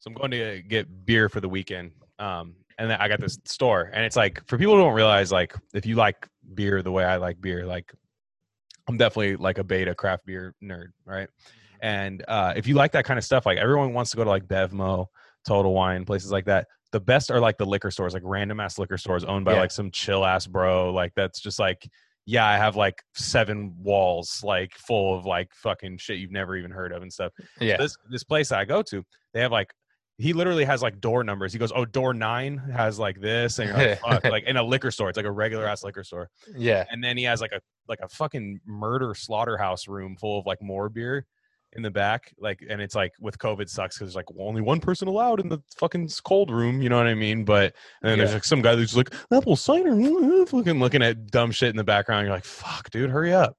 So I'm going to get beer for the weekend. Um, and then I got this store, and it's like for people who don't realize, like if you like beer the way I like beer, like I'm definitely like a beta craft beer nerd, right? And uh, if you like that kind of stuff, like everyone wants to go to like Bevmo, Total Wine, places like that. The best are like the liquor stores, like random ass liquor stores owned by Yeah. like some chill ass bro. Like that's just like, yeah, I have like seven walls like full of like fucking shit you've never even heard of and stuff Yeah. this this place I go to, they have like he literally has like door numbers. He goes, "Oh, door nine has like this," and you're like, Fuck. like in a liquor store. It's like a regular ass liquor store, Yeah. and then he has like a like a fucking murder slaughterhouse room full of like more beer in the back. Like, and it's like with COVID sucks because there's like only one person allowed in the fucking cold room. You know what I mean? But and then there's like some guy who's like apple cider, fucking looking at dumb shit in the background. You're like, "Fuck, dude, hurry up."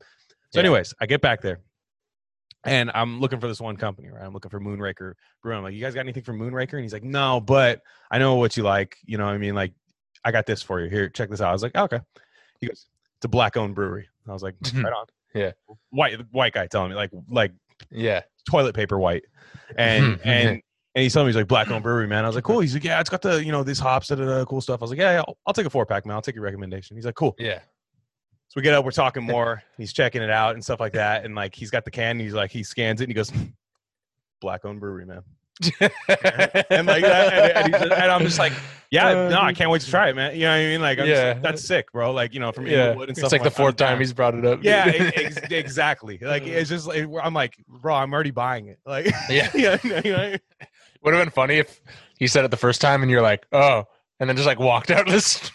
So, Yeah. anyways, I get back there. And I'm looking for this one company, right? I'm looking for Moonraker Brew. I'm like, you guys got anything from Moonraker? And he's like, no, but I know what you like. You know what I mean? Like, I got this for you. Here, check this out. I was like, oh, okay. He goes, it's a black owned brewery. I was like, right on. Yeah. White white guy telling me, like, like Yeah. toilet paper white. And and and he's telling me he's like black owned brewery, man. I was like, cool. He's like, yeah, it's got the, you know, these hops, da, da, da, cool stuff. I was like, yeah, yeah I'll, I'll take a four pack, man. I'll take your recommendation. He's like, cool. Yeah. So we get up, we're talking more. He's checking it out and stuff like that. And like he's got the can, and he's like, he scans it and he goes, Black owned brewery, man. and like that, and, and, just- and I'm just like, yeah, Uh, no, I can't wait to try it, man. You know what I mean? Like, I'm Yeah. like, that's sick, bro. Like, you know, from yeah. Inglewood and stuff. It's like I'm the fourth I'm down. time he's brought it up. Yeah, ex- exactly. Like, it's just, like, I'm like, bro, I'm already buying it. Like, Yeah. yeah, you know, Would have been funny if he said it the first time and you're like, oh, and then just like walked out this.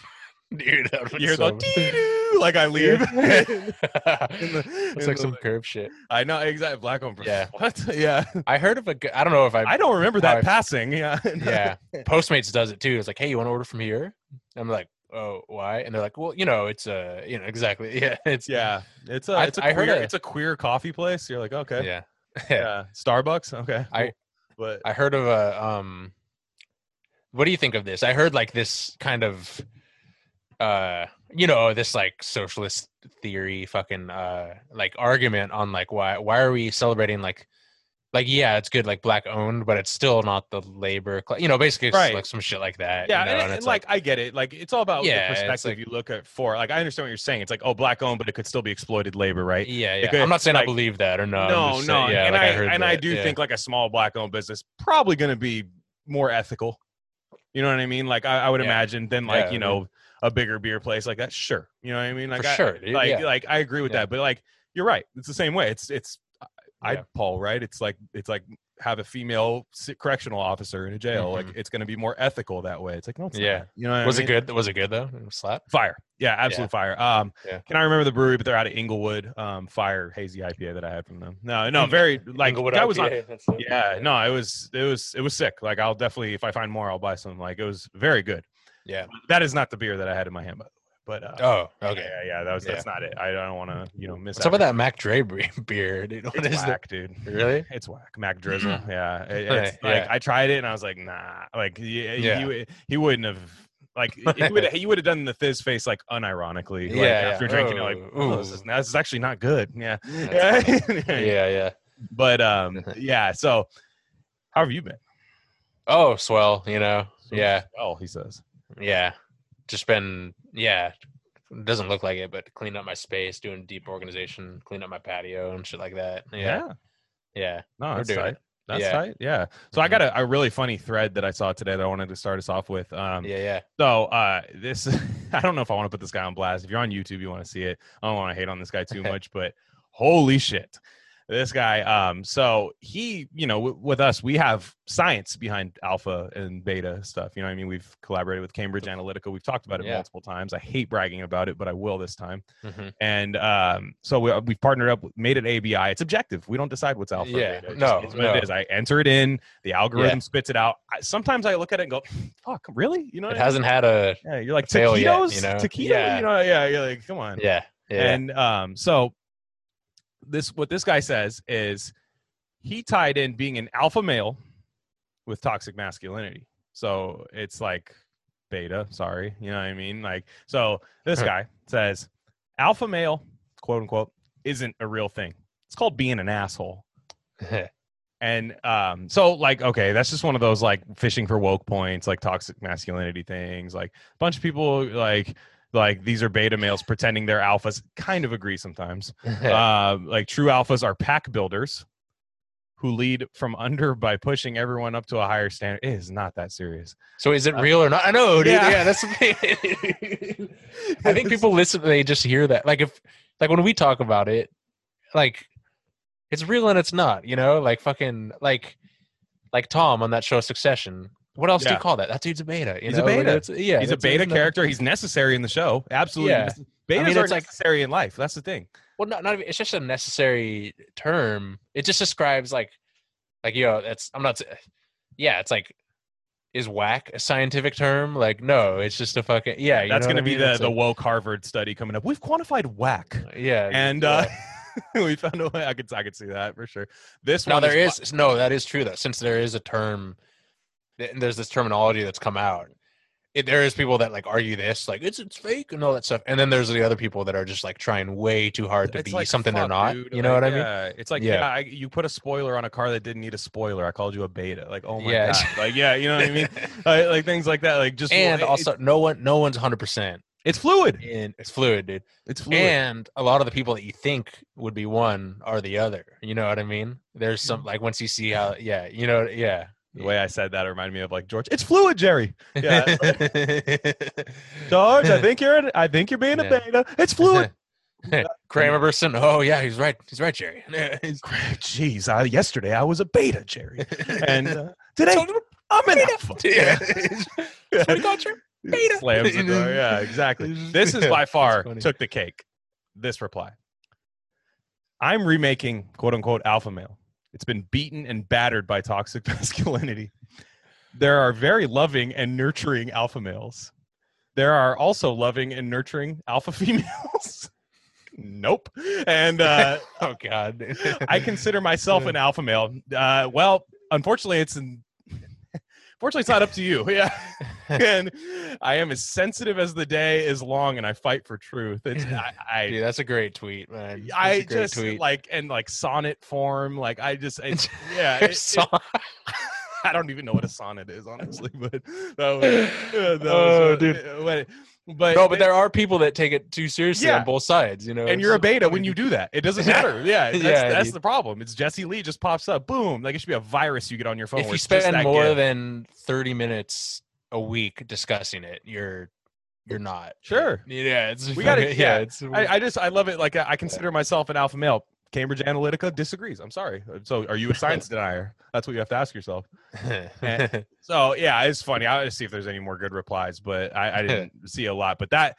Dude, that would you're so dee-doo, like I leave. The- it's like some curve shit. I know exactly. Black owned. Yeah. What? Yeah. I heard of a. I don't know if I. I don't remember that I- passing. Yeah. yeah, Postmates does it too. It's like, hey, you want to order from here? I'm like, oh, why? And they're like, well, you know, it's uh, you know, exactly. Yeah, it's Yeah. It's a I- it's a I heard queer a- it's a queer coffee place. You're like, okay. yeah. Yeah. Starbucks. Okay. I- but I heard of a um what do you think of this? I heard like this kind of uh you know, this like socialist theory fucking uh like argument on like why why are we celebrating like like yeah, it's good like black owned, but it's still not the labor cla- you know, basically it's Right. like some shit like that. yeah, you know, and, and, it's like, I get it. Like it's all about Yeah, the perspective like- you look at for. Like I understand what you're saying. It's like oh black owned, but it could still be exploited labor, right? yeah, yeah. could- I'm not saying like- I believe that or no. No, no. saying- yeah, and like I, heard and I do yeah. think like a small black owned business probably going to be more ethical. You know what I mean? Like I, I would Yeah. imagine than like you know a bigger beer place like that. Sure, you know what I mean? Like For I, sure, dude, Like yeah. like I agree with Yeah. that, but like you're right. It's the same way. It's it's I Yeah. Paul right. It's like it's like have a female correctional officer in a jail. Like it's going to be more ethical that way. It's like no, it's Yeah. not. You know, what I was mean? it good? Was it good though? Slap? Fire. Yeah, absolute fire. Um, Yeah. can I remember the brewery? But they're out of Inglewood. Um, fire hazy IPA that I had from them. No, no, very like Inglewood that was on. IPA, that's it. Yeah, no, it was it was it was sick. Like I'll definitely if I find more, I'll buy some. Like it was very good. Yeah. That is not the beer that I had in my hand, by the way. But uh, Oh, okay. yeah, yeah, that was Yeah. that's not it. I don't want to you know miss. Up with that Mac Dre beer, dude? What It's whack, dude. Really? It's whack. Mac Drizzle. Yeah. It- Yeah, like. I tried it and I was like, nah. Like yeah, Yeah. he, he wouldn't have like he would he would have done the fizz face like unironically. Like, Yeah, yeah. after drinking it, like Ooh, oh, this, is, this is actually not good. Yeah. Yeah. Yeah, yeah. But um yeah, so how have you been? Oh, swell, you know. Yeah, Oh, he says. Yeah. Just been, yeah. Doesn't look like it, but cleaning up my space, doing deep organization, clean up my patio and shit like that. Yeah, yeah. No, We're that's tight. it. That's Yeah. tight. Yeah. So I Mhm. got a, a really funny thread that I saw today that I wanted to start us off with. Um, Yeah, yeah. So uh, this, I don't know if I want to put this guy on blast. If you're on YouTube, you want to see it. I don't want to hate on this guy too much, but holy shit, this guy. Um, so he, you know, w- with us, we have science behind alpha and beta stuff. You know, what I mean, we've collaborated with Cambridge Analytica. We've talked about it Yeah. multiple times. I hate bragging about it, but I will this time. Mhm. And um, so we, we've partnered up, made it ABI. It's objective. We don't decide what's alpha. Yeah, beta. It no, just no. it is. I enter it in. The algorithm spits it out. I, sometimes I look at it and go, "Fuck, really?" You know, It I mean? hasn't had a Yeah, you're like fail yet, taquitos, you know? taquito. Yeah. You know, yeah, you're like, come on. yeah, yeah. And um, so this what this guy says is he tied in being an alpha male with toxic masculinity. So it's like beta. Sorry, you know what I mean? Like, so this guy says alpha male, quote unquote, isn't a real thing. It's called being an asshole. And um, so like, okay, that's just one of those like fishing for woke points, like toxic masculinity things. Like a bunch of people like like these are beta males pretending they're alphas. Kind of agree sometimes. uh, like true alphas are pack builders who lead from under by pushing everyone up to a higher standard. It is not that serious. so is it real or not? I know, dude. Yeah. Yeah, that's the thing. I think people listen, they just hear that. Like if, like when we talk about it, like it's real and it's not. You know, like fucking like, like Tom on that show Succession. What else do you call that? That dude's a beta. He's a know? Like, beta. it's- yeah, he's a beta character. He's necessary in the show. Absolutely. Yeah. Betas mean, are it's like- necessary in life. That's the thing. Well, not not even. It's just a necessary term. It just describes like, like you know, that's I'm not. Yeah, it's like, is whack a scientific term? Like, no, it's just a fucking yeah. you That's going to be mean? the It's the like- woke Harvard study coming up. We've quantified whack, yeah, and yeah. uh, we found a way. I could I could see that for sure. This no, one there is is no. That is true though. Since there is a term, th- there's this terminology that's come out. It, there is people that like argue this, like it's it's fake and all that stuff, and then there's the other people that are just like trying way too hard to It's be like, something they're not. dude. You know Like, what I mean? It's like Yeah. yeah, I, you put a spoiler on a car that didn't need a spoiler. I called you a beta. Like, oh my Yeah. god, like yeah, you know what I mean? like, like things like that. Like just And it- also, no one, no one's hundred percent it's fluid. in. It's fluid, dude. It's fluid. And a lot of the people that you think would be one are the other. You know what I mean? There's some Mm-hmm. like once you see how, yeah, you know, yeah. The way I said that reminded me of like George. It's fluid, Jerry. Yeah. George, I think you're I think you're being a beta. It's fluid. Kramerberson. Oh yeah, he's right. He's right, Jerry. Jeez, I, yesterday I was a beta, Jerry, and uh, today I'm an alpha. yeah. Yeah. What do you call it, Jerry? Beta. Slams the door. Yeah, exactly. This is by far took the cake. This reply. I'm remaking quote unquote alpha male. It's been beaten and battered by toxic masculinity. There are very loving and nurturing alpha males. There are also loving and nurturing alpha females. nope. And uh, oh God. I consider myself an alpha male. Uh, well, unfortunately, it's an, Fortunately, it's not up to you. Yeah. and I am as sensitive as the day is long and I fight for truth. It's I, I Dude, that's a great tweet, man. That's I just tweet. like and like sonnet form. Like I just it's, yeah. it- it- I don't even know what a sonnet is honestly, but that was, that was Oh, what- dude. uh, what- but no, but there are people that take it too seriously Yeah. on both sides, you know. and you're a beta when you do that. It doesn't matter. Yeah, that's, Yeah, that's the problem. It's Jesse Lee just pops up, boom. Like it should be a virus you get on your phone. If you spend more than 30 minutes a week discussing it, you're you're not. Sure. Yeah, it's We gotta- fucking- yeah, it's I, I just I love it. Like I consider myself an alpha male. Cambridge Analytica disagrees. I'm sorry. So are you a science denier? That's what you have to ask yourself. So yeah, it's funny. I'll just see if there's any more good replies, but I, I didn't see a lot. But that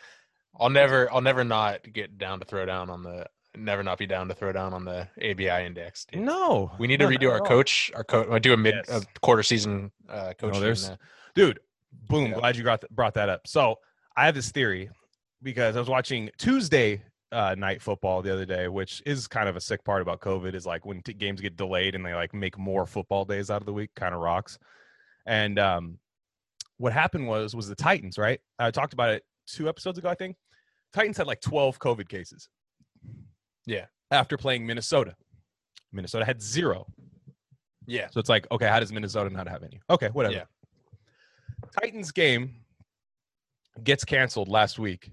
I'll never I'll never not get down to throw down on the never not be down to throw down on the ABI index. dude. no, We need to redo our all. coach. Our coach. I do a mid Yes. a quarter season uh, coaching. there's- uh, dude. Boom! Yeah. Glad you brought th- brought that up. So I have this theory because I was watching Tuesday uh, night football the other day, which is kind of a sick part about COVID. Is like when t- games get delayed and they like make more football days out of the week, kind of rocks. And um, what happened was was the Titans, right? I talked about it two episodes ago, I think. Titans had like 12 COVID cases. Yeah. After playing Minnesota. Minnesota had zero. yeah. So it's like, okay, how does Minnesota not have any? Okay, whatever. Yeah. Titans game gets canceled last week.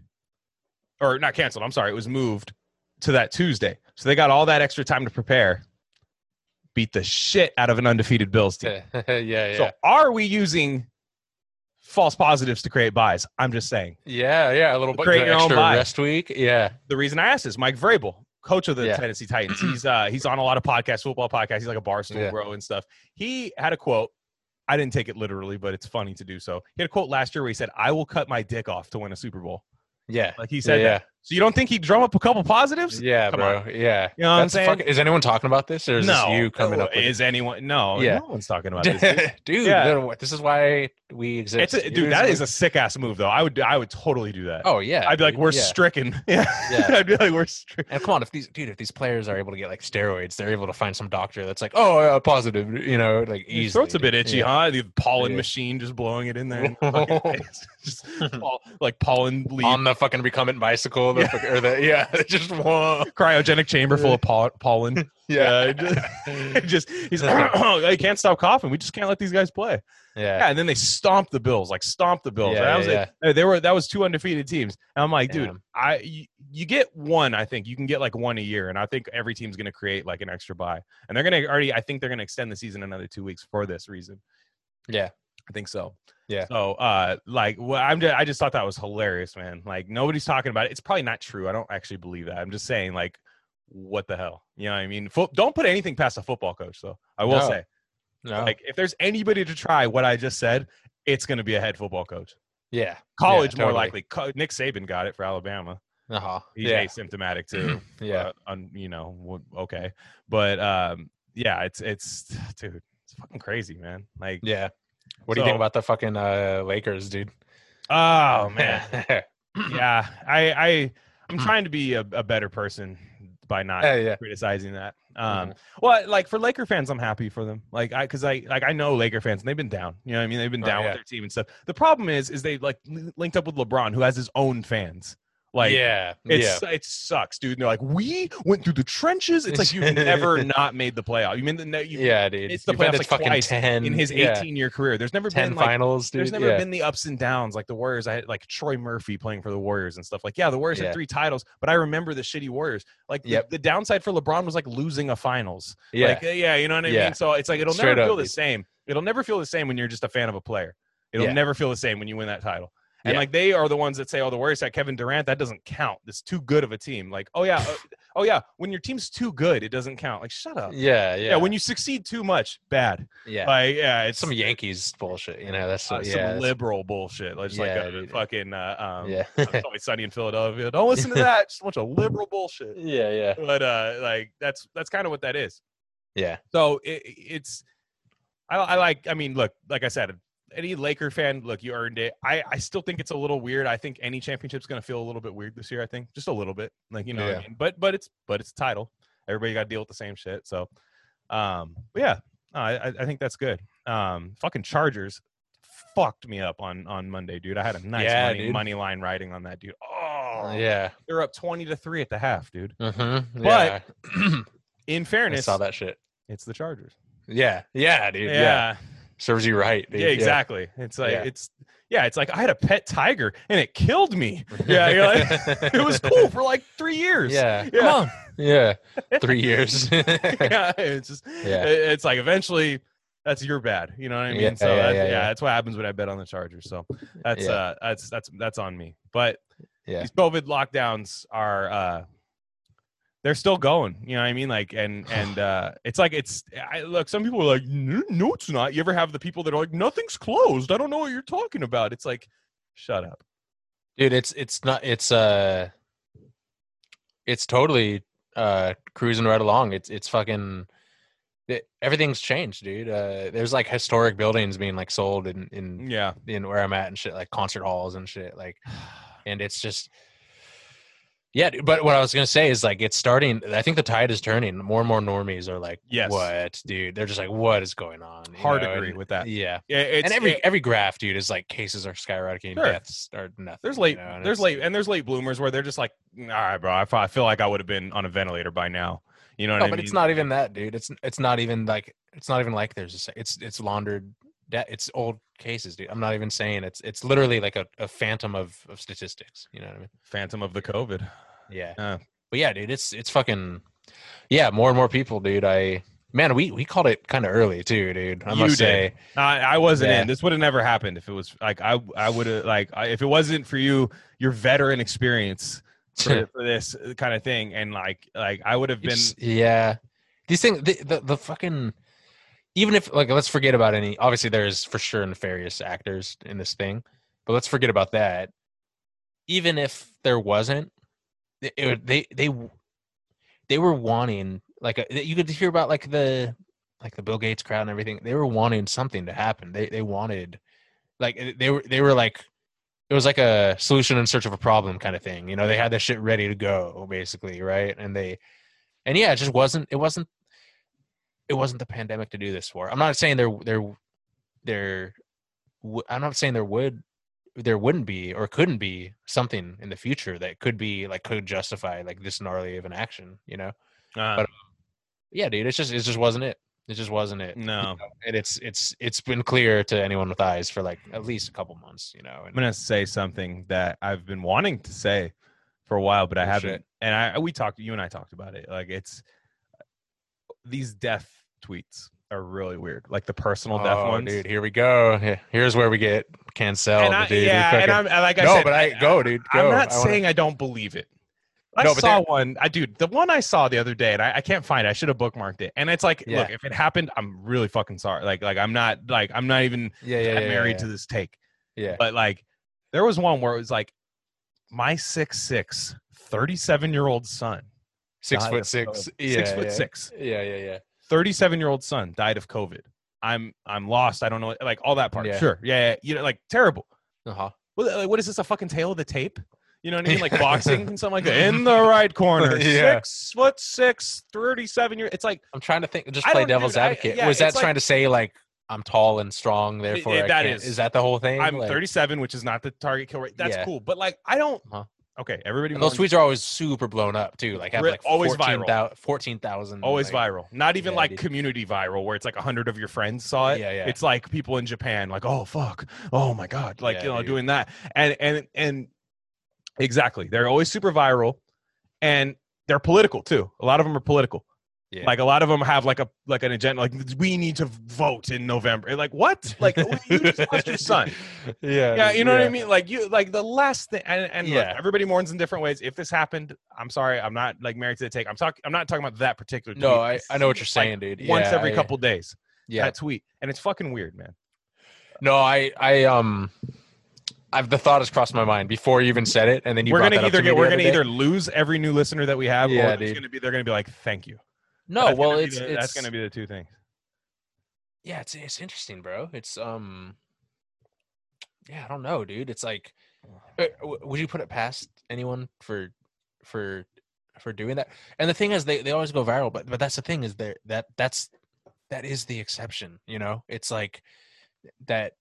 Or not canceled, I'm sorry, it was moved to that Tuesday. So they got all that extra time to prepare. Beat the shit out of an undefeated Bills team. yeah, yeah, So are we using false positives to create byes? I'm just saying. yeah, yeah. A little bit Create your own extra bye. rest week. Yeah, The reason I asked is Mike Vrabel, coach of the Yeah. Tennessee Titans. He's uh he's on a lot of podcasts, football podcasts. He's like a barstool Yeah. bro and stuff. He had a quote. I didn't take it literally, but it's funny to do so. He had a quote last year where he said, "I will cut my dick off to win a Super Bowl." Yeah. Like he said yeah, that. So you don't think he'd drum up a couple positives? yeah, Come bro. Yeah. You know what I'm saying? is anyone talking about this, or is no, this you coming no, up with is anyone? No, Yeah. no one's talking about this. dude. dude? Yeah. This is why we exist. It's a, dude, that is a sick ass move though. I would I would totally do that. Oh yeah. I'd be like, dude, we're yeah. stricken. Yeah. Yeah. I'd be like, we're stricken. And come on, if these dude, if these players are able to get like steroids, they're able to find some doctor that's like, oh, uh, positive, you know, like His easy. throat's a bit itchy, huh? The pollen Yeah. machine just blowing it in there. just like pollen leaf. On the fucking recumbent bicycle, the or the yeah, just whoa. Cryogenic chamber full of pol- pollen. Yeah, just, just he's I oh, can't stop coughing. We just can't let these guys play. yeah, Yeah, and then they stomped the Bills, like stomped the Bills. Yeah, yeah, was like, they were that was two undefeated teams. And I'm like, dude, I you, you get one. I think you can get like one a year, and I think every team's going to create like an extra bye, and they're going to already. I think they're going to extend the season another two weeks for this reason. yeah, I think so. Yeah. So, uh, like, well, I'm just, I just thought that was hilarious, man. Like, nobody's talking about it. It's probably not true. I don't actually believe that. I'm just saying, like, what the hell? You know what I mean? Fo- don't put anything past a football coach, though. I will No. say, no, like, if there's anybody to try what I just said, it's going to be a head football coach. yeah, College, more totally. likely. Co- Nick Saban got it for Alabama. uh-huh. He's yeah, asymptomatic too. yeah, uh, un, you know, okay, but um, yeah, it's it's dude, it's fucking crazy, man. Like, yeah. What do you think about the fucking uh, Lakers, dude? oh man, yeah, I I I'm trying to be a, a better person by not yeah, yeah. criticizing that. Um, Mhm. well, like for Laker fans, I'm happy for them. Like I, because I like I know Laker fans, and they've been down. You know, what I mean, they've been Oh, down yeah. with their team and stuff. The problem is, is they like linked up with LeBron, who has his own fans. Like, yeah, It's yeah, it sucks, dude. And they're like, we went through the trenches. It's like you've never not made the playoff. You mean the you, yeah, dude. it's the You've playoffs, like, fucking twice ten in his 18 year career. There's never ten been like finals, dude. there's never yeah. been the ups and downs like the Warriors. I had like Troy Murphy playing for the Warriors and stuff. Like, yeah, the Warriors Yeah. had three titles, but I remember the shitty Warriors. Like, the- Yep. the, downside for LeBron was like losing a finals. yeah, Like, yeah, you know what I Yeah. mean? So it's like it'll Straight never up, feel the dude. same. It'll never feel the same when you're just a fan of a player. It'll Yeah. never feel the same when you win that title. And Yeah. like they are the ones that say, "Oh, the Warriors had Kevin Durant. That doesn't count. It's too good of a team." Like, oh yeah, uh, oh yeah. When your team's too good, it doesn't count. Like, shut up. yeah, Yeah. yeah. when you succeed too much, bad. yeah, Like, yeah, it's some Yankees bullshit. You know, that's uh, so, some that's- liberal bullshit. Like, just Yeah, like a dude. fucking uh, um, yeah, it's always sunny in Philadelphia. Don't listen to that. Just a bunch of liberal bullshit. yeah, yeah, But uh, like that's that's kind of what that is. yeah, So it, it's, I, I like. I mean, look, like I said, any Laker fan, look, you earned it. I, I still think it's a little weird. I think any championship's going to feel a little bit weird this year. I think just a little bit, like you know, what Yeah. I mean? but but it's but it's a title. Everybody got to deal with the same shit. So, um, but yeah, I I I think that's good. Um, fucking Chargers fucked me up on on Monday, dude. I had a nice Yeah, money, dude. money line riding on that, dude. Oh, yeah. they're up twenty to three at the half, dude. Mm-hmm. But yeah. In I fairness, saw that shit. it's the Chargers. Yeah, yeah, dude. Yeah, yeah. Serves you right. Yeah, exactly. It's like Yeah. it's yeah, it's like I had a pet tiger and it killed me. Yeah, you're like, it was cool for like three years. Yeah, Yeah. come on. Yeah, three years. yeah, it's just Yeah. it- it's like eventually that's your bad. You know what I mean? Yeah, so yeah, that's, yeah, yeah, yeah. that's what happens when I bet on the Chargers. So that's Yeah. uh that's that's that's on me. But Yeah. these COVID lockdowns are uh they're still going. You know what I mean? Like and and uh it's like it's I look, some people are like, no, it's not. You ever have the people that are like, nothing's closed. I don't know what you're talking about. It's like, shut up. dude it's it's not it's uh it's totally uh cruising right along it's it's fucking it, everything's changed dude uh there's like historic buildings being like sold in in Yeah. in where i'm at and shit like concert halls and shit like and it's just yeah but what i was gonna say is like it's starting i think the tide is turning more and more normies are like Yes. what dude they're just like what is going on You Hard know, agree and- with that. yeah Yeah, it's and every it- every graph dude is like cases are skyrocketing Sure. deaths are nothing there's you late know, there's late and there's late bloomers where they're just like, all right, bro. I, I feel like I would have been on a ventilator by now. You know what No, but mean? it's not even that, dude. It's it's not even like it's not even like there's a it's it's laundered. That it's old cases, dude. I'm not even saying it's it's literally like a, a phantom of of statistics. You know what I mean? Phantom of the COVID. Yeah. Uh. But yeah, dude, it's it's fucking yeah. More and more people, dude. I man, we we called it kind of early too, dude. I must say, I, I wasn't Yeah. in. This would have never happened if it was like I I would have like I, if it wasn't for you your veteran experience for, for this kind of thing and like like I would have been It's- yeah. These things, the, the the fucking even if like let's forget about any. Obviously, there's for sure nefarious actors in this thing, but let's forget about that. Even if there wasn't, it, it they they they were wanting like a, you could hear about like the like the Bill Gates crowd and everything. They were wanting something to happen. They they wanted like eh, they were they were like it was like a solution in search of a problem kind of thing. You know, they had that shit ready to go basically, right? And they and yeah, it just wasn't it wasn't it wasn't the pandemic to do this for. I'm not saying there there there I'm not saying there would there wouldn't be or couldn't be something in the future that could be like could justify like this gnarly of an action, you know? Uh, But- Yeah, dude, it's just it just wasn't it. It just wasn't it. you no, know? and it's it's it's been clear to anyone with eyes for like at least a couple months, you know. I'm gonna say something that I've been wanting to say for a while, but I Oh, haven't. shit. And I we talked, you and I talked about it. Like it's these death tweets are really weird. Like the personal death oh, ones. dude, here we go. Here's where we get Cancel. and I, dude. Yeah, and I'm like I no, said, but I go, dude. Go. I'm not I wanna- saying I don't believe it. I No, saw one. I dude, the one I saw the other day, and I, I can't find it. I should have bookmarked it. And it's like, Yeah. look, if it happened, I'm really fucking sorry. Like, like I'm not like I'm not even yeah, yeah, yeah, married yeah, to this take. yeah. But like, there was one where it was like, my six six 37 year old son, six foot six. Yeah, six foot yeah. six, Yeah, yeah, yeah. 37 year old son died of COVID. I'm I'm lost. I don't know, like all that part. Yeah. Sure, yeah, yeah, you know, like terrible. Uh huh. What, like, what is this? A fucking tail of the tape? You know what I mean? Like boxing and something like that. In the right corner, Yeah. six foot six, 37 year. It's like I'm trying to think. Just play devil's dude, I- advocate. yeah, Was that like- trying to say like I'm tall and strong, therefore it- I that is- Is that the whole thing? I'm Like, 37, which is not the target kill rate. That's Yeah. cool, but like I don't. Uh-huh. Okay, everybody. and those tweets are always super blown up too. Like have like always 14,000 viral. 14,000. always like, viral. Not even Yeah, like dude. community viral, where it's like a hundred of your friends saw it. Yeah, yeah. It's like people in Japan, like, oh fuck, oh my god, like Yeah, you know, dude. doing that, and and and exactly, they're always super viral, and they're political too. A lot of them are political. Yeah. Like a lot of them have like a like an agenda, like we need to vote in November. Like what? Like you just lost your son. yeah. Yeah, you know what I mean. Like you, like the last thing, and, and look, Yeah. everybody mourns in different ways. If this happened, I'm sorry, I'm not like married to the take. I'm talking, I'm not talking about that particular. No. I, I know what you're it, like, saying, dude. Once every I- couple days, Yeah. that tweet, and it's fucking weird, man. No, I I um I've the thought has crossed my mind before you even said it, and then you we're gonna that up either to get, we're gonna day. either lose every new listener that we have, Yeah, or dude. gonna be they're gonna be like, thank you. No, That's well, it's, the- it's that's gonna be the two things. yeah, it's it's interesting, bro. It's um, yeah, I don't know, dude. It's like, uh, would you put it past anyone for for for doing that? And the thing is, they they always go viral, but but that's the thing is there that that's that is the exception. You know, it's like that.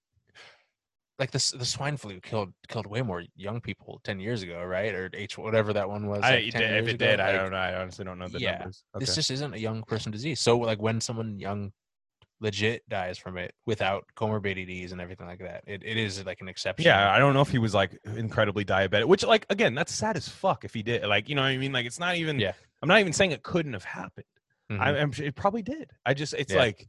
Like the the swine flu killed killed way more young people ten years ago, right? Or H whatever that one was. I, like, 10 if it ago, did, I don't know. I honestly don't know the Yeah, numbers. Okay. this just isn't a young person disease. So like when someone young legit dies from it without comorbidities and everything like that, it, it is like an exception. yeah, I don't know if he was like incredibly diabetic, which like again, that's sad as fuck if he did. Like, you know what I mean? Like, it's not even. Yeah. I'm not even saying it couldn't have happened. Mhm. I, I'm sure it probably did. I just it's Yeah. like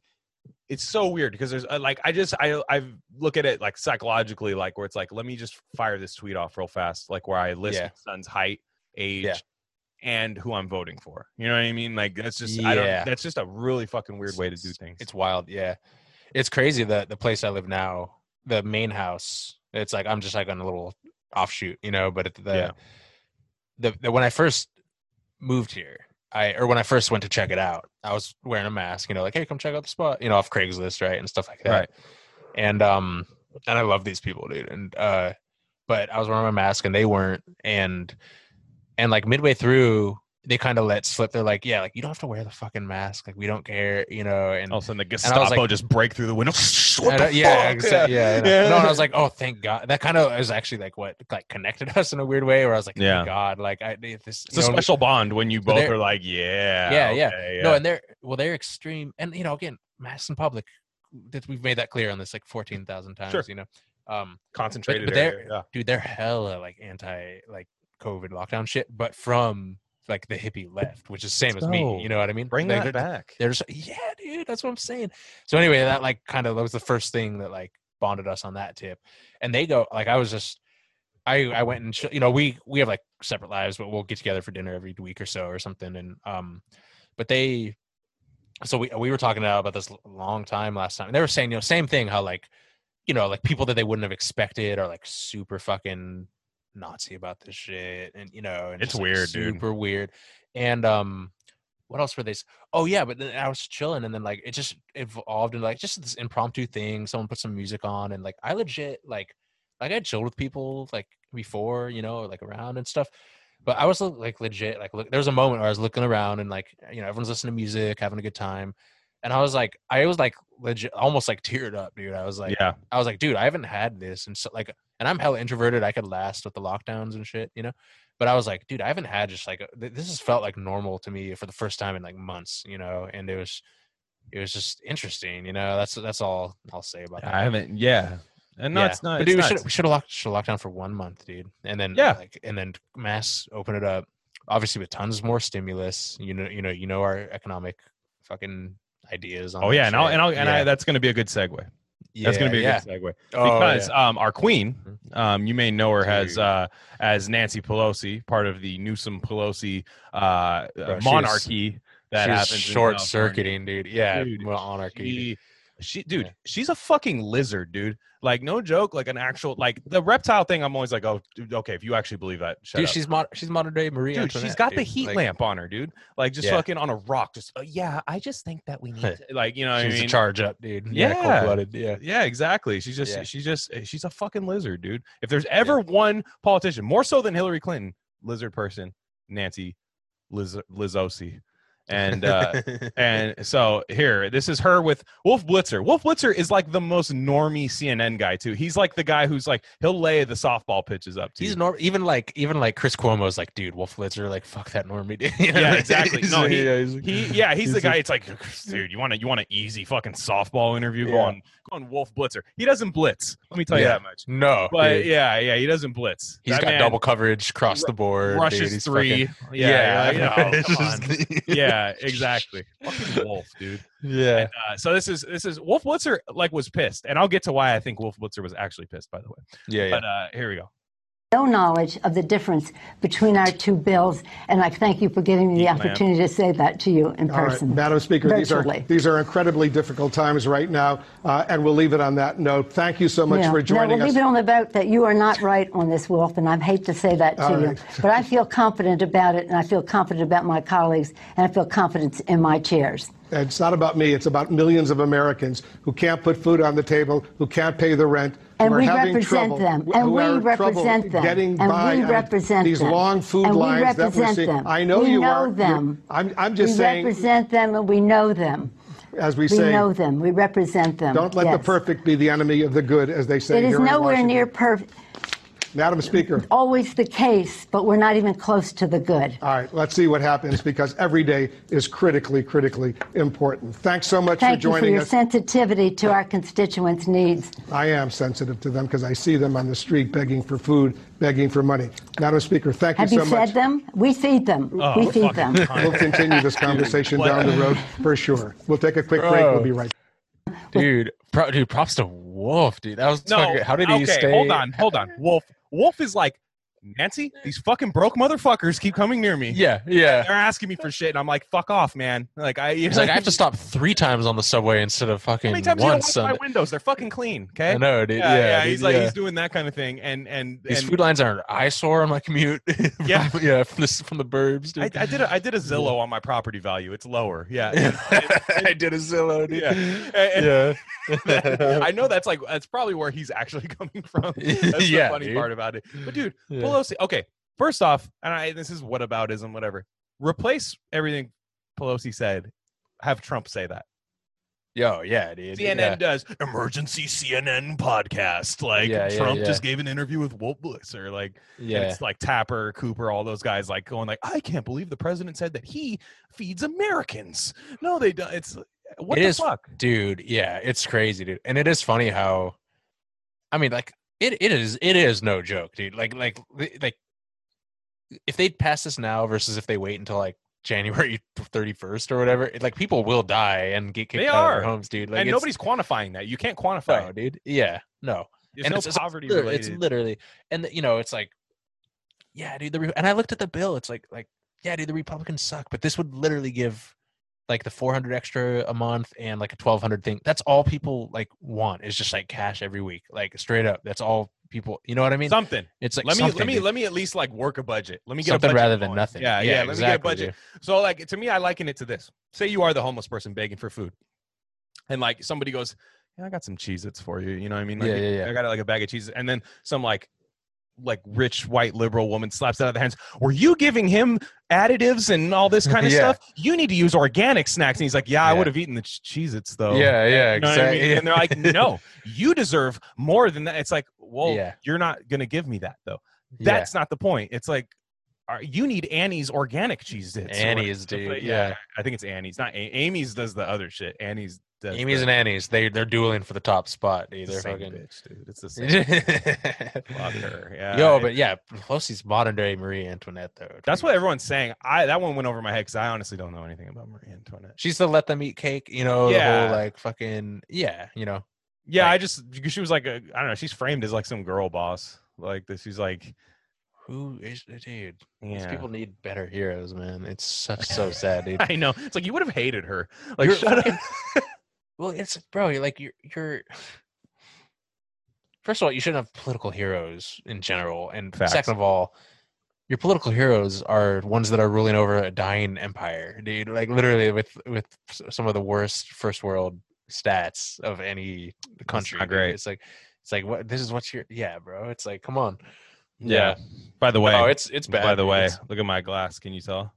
it's so weird because there's uh, like I just I I look at it like psychologically like where it's like let me just fire this tweet off real fast like where I list Yeah. son's height, age, Yeah. and who I'm voting for. You know what I mean? Like that's just I don't Yeah. that's just a really fucking weird way to do things. It's wild. Yeah, it's crazy that the place I live now, the main house, it's like I'm just like on a little offshoot, you know. But the, Yeah. the the when I first moved here, I or when I first went to check it out, I was wearing a mask, you know, like hey, come check out the spot, you know, off Craigslist, right, and stuff like that. Right. And um, and I love these people, dude. And uh, but I was wearing my mask and they weren't, and and like midway through. They kind of let slip. They're like, "Yeah, like you don't have to wear the fucking mask. Like we don't care, you know." And All of a sudden the Gestapo like- just break through the window. The yeah, fuck? exa- yeah, yeah. Yeah. No, and I was like, oh, thank God. That kind of is actually like what like connected us in a weird way. Where I was like, Yeah. thank God, like I this. It's a know, special bond when you both they're- like, yeah, Yeah, yeah. okay, No, and they're well, they're extreme, and you know, again, mass in public. That we've made that clear on this like fourteen thousand times. Sure. You know, um, concentrated. but area, they're- dude, they're hella like anti like COVID lockdown shit, but from like the hippie left, which is same as me. You know what I mean? Bring Like, that they're- back. they're yeah, dude. That's what I'm saying. So anyway, that like kind of was the first thing that like bonded us on that tip. And they go like I was just I I went and you know we we have like separate lives, but we'll get together for dinner every week or so or something. And um, but they so we we were talking about this a long time last time. And they were saying you know same thing how like you know like people that they wouldn't have expected are like super fucking Nazi about this shit and you know and It's just, like, weird, dude. super weird. And um what else were they? Oh yeah, but then I was chilling, and then like it just evolved into like just this impromptu thing. Someone put some music on, and like I legit like like I chilled with people like before, you know, like around and stuff. But I was like legit like look. There was a moment where I was looking around and like you know everyone's listening to music, having a good time, and I was like, I was like legit, almost like teared up, dude. I was like, yeah, I was like, dude, I haven't had this, and so like, and I'm hella introverted. I could last with the lockdowns and shit, you know. But I was like, dude, I haven't had just like this has felt like normal to me for the first time in like months, you know. And it was, it was just interesting, you know. That's that's all I'll say about that. I haven't. Yeah, and no, Yeah. it's not. But dude, we should we should have locked should have locked down for one month, dude, and then Yeah. like and then mass open it up. Obviously, with tons more stimulus. You know, you know, you know our economic fucking ideas. On Oh yeah, and I'll and I'll and yeah. I, that's going to be a good segue. That's going to be a yeah. good segue Oh, because yeah. um, our queen, um, you may know her as uh, as Nancy Pelosi, part of the Newsom Pelosi uh, uh, Bro, monarchy that happens. short circuiting, dude. Yeah, Dude, well, anarchy. She, she, dude, Yeah. she's a fucking lizard, dude. Like, no joke. Like an actual, like the reptile thing. I'm always like, oh, dude, okay, if you actually believe that, dude, up. she's mod- she's modern day Marie. Dude, she's got the heat Like, lamp on her, dude. Like just Yeah. fucking on a rock. Just uh, yeah, I just think that we need to, like you know. what I mean? a charge up, dude. Yeah. Yeah, cold blooded. Yeah, Yeah, exactly. She's just Yeah. she's just eh, she's a fucking lizard, dude. If there's ever one politician, more so than Hillary Clinton, lizard person, Nancy Liz Lizosi. And uh and so here, this is her with Wolf Blitzer. Wolf Blitzer is like the most normie CNN guy too. He's like the guy who's like he'll lay the softball pitches up to he's you. norm. Even like even like Chris Cuomo's like, dude, Wolf Blitzer, like fuck that normie, dude. You know? Yeah, exactly. No, he- yeah, he's like- He yeah, he's, He's the guy. like- it's like, dude, you want to you want an easy fucking softball interview? Yeah. go on, Wolf Blitzer. He doesn't blitz. Let me tell you Yeah. that much. no, But yeah, yeah, he doesn't blitz. he's That got man double coverage across ru- the board. rushes dude. Three. fucking- yeah, yeah, yeah, yeah, yeah, exactly. Fucking Wolf, dude. yeah. And, uh, so this is this is Wolf Blitzer like was pissed, and I'll get to why I think Wolf Blitzer was actually pissed. By the way, Yeah, yeah. but uh, here we go. No knowledge of the difference between our two bills, and I thank you for giving me the opportunity to say that to you in All right, person. Madam Speaker, these are these are incredibly difficult times right now, uh, and we'll leave it on that note. Thank you so much Yeah. for joining no, we'll us. leave it on the vote that you are not right on this, Wolf, and I hate to say that to All you. right. But I feel confident about it, and I feel confident about my colleagues, and I feel confidence in my chairs. It's not about me; it's about millions of Americans who can't put food on the table, who can't pay the rent, And we represent them. And we represent them. And we represent these long food And we lines that we're represent seeing. them. I know We you know are. them. I'm, I'm just we saying, We represent them, and we know them. as we We say, we know them. We represent them. don't let the perfect be the enemy of the good, as they say It is here nowhere near perfect. Madam Speaker. Always the case, but we're not even close to the good. All right, let's see what happens because every day is critically, critically important. Thanks so much Thank for you for your us. sensitivity to our constituents' needs. I am sensitive to them because I see them on the street begging for food, begging for money. Madam Speaker, thank Have you you so fed them? We feed them. Oh, we feed them. cunt. We'll continue this conversation down the road for sure. We'll take a quick break. We'll be right dude, pro- dude, props to Wolf, dude. That was No, fucking- how did he okay, stay? Hold on, hold on. Wolf, Wolf is like Nancy. These fucking broke motherfuckers keep coming near me. Yeah, yeah. they're asking me for shit, and I'm like, fuck off, man. Like I, He's like, I have to stop three times on the subway instead of How fucking many times you once. wash my windows? They're fucking clean. Okay. I know, dude. Yeah, Yeah, yeah. dude, he's like yeah. he's doing that kind of thing, and and These and food lines are an eyesore on my commute. Yeah. yeah, from the, from the burbs, I, dude. I did a I did a Zillow on my property value. It's lower. Yeah. I did a Zillow, dude. Yeah. And- yeah. I know that's like that's probably where he's actually coming from. That's Yeah, the funny dude. part about it. But dude. Pelosi. Okay, first off, and I this is whataboutism, whatever. Replace everything Pelosi said. Have Trump say that. Yo, yeah, dude. CNN yeah. does emergency CNN podcast. Like Yeah, Trump yeah. just gave an interview with Wolf Blitzer. Like Yeah. it's like Tapper, Cooper, all those guys like going like, I can't believe the president said that he feeds Americans. No, they don't. It's what It the is- fuck. dude yeah it's crazy dude and it is funny how i mean like it, it is it is no joke dude. Like like like if they'd pass this now versus if they wait until like january 31st or whatever it, like people will die and get kicked They out of their homes dude. Like and it's- nobody's quantifying that. You can't quantify no it. dude. Yeah. No. There's and no it's, it's poverty lit- related. it's literally and you know it's like yeah dude the and i looked at the bill. It's like like yeah dude the republicans suck but this would literally give like the 400 extra a month and like a 1200 thing that's all people like want is just like cash every week like straight up that's all people you know what i mean something. it's like let me let me dude. let me at least like work a budget. Let me get something a budget rather than going. nothing Yeah, yeah. let me get a exactly, budget. dude. So like to me, I liken it to this. Say you are the homeless person begging for food, and like somebody goes, "Yeah, I got some Cheez-Its for you." You know what I mean? Like, Yeah, yeah, yeah. I got like a bag of cheese, and then some like like rich white liberal woman slaps out of the hands. Were you giving him additives and all this kind of Yeah. stuff? You need to use organic snacks. And he's like, Yeah, I would have eaten the Cheez Its though. yeah, yeah, You know what I mean? exactly. And they're like, No, you deserve more than that. It's like, well, Yeah. you're not gonna give me that though. Yeah. That's not the point. It's like you need Annie's organic cheese its. or Annie's, dude, But yeah. I think it's Annie's. Not A- Amy's does the other shit. Annie's does Amy's the, and Annie's, they they're dueling for the top spot. Dude. it's the They're same fucking. bitch, dude. It's the same. Fuck her. Yeah. Yo, but yeah, Pelosi's modern day Marie Antoinette though. that's what everyone's saying. I that one went over my head because I honestly don't know anything about Marie Antoinette. She's the let them eat cake, you know, the Yeah. whole like fucking yeah, you know. Yeah, I just because she was like a I don't know. She's framed as like some girl boss. Like this. She's like Who is the dude? These people need better heroes, man. It's such so sad, dude. I know. It's like you would have hated her. Like You're shut up. Well, it's bro, you're like you're you're first of all, you shouldn't have political heroes in general. And Facts. second of all, your political heroes are ones that are ruling over a dying empire, dude. Like literally with with some of the worst first world stats of any country. not great. It's like it's like what this is what you're yeah, bro. It's like come on. Yeah. By the way, Oh, it's it's bad. by the way, It's look at my glass. Can you tell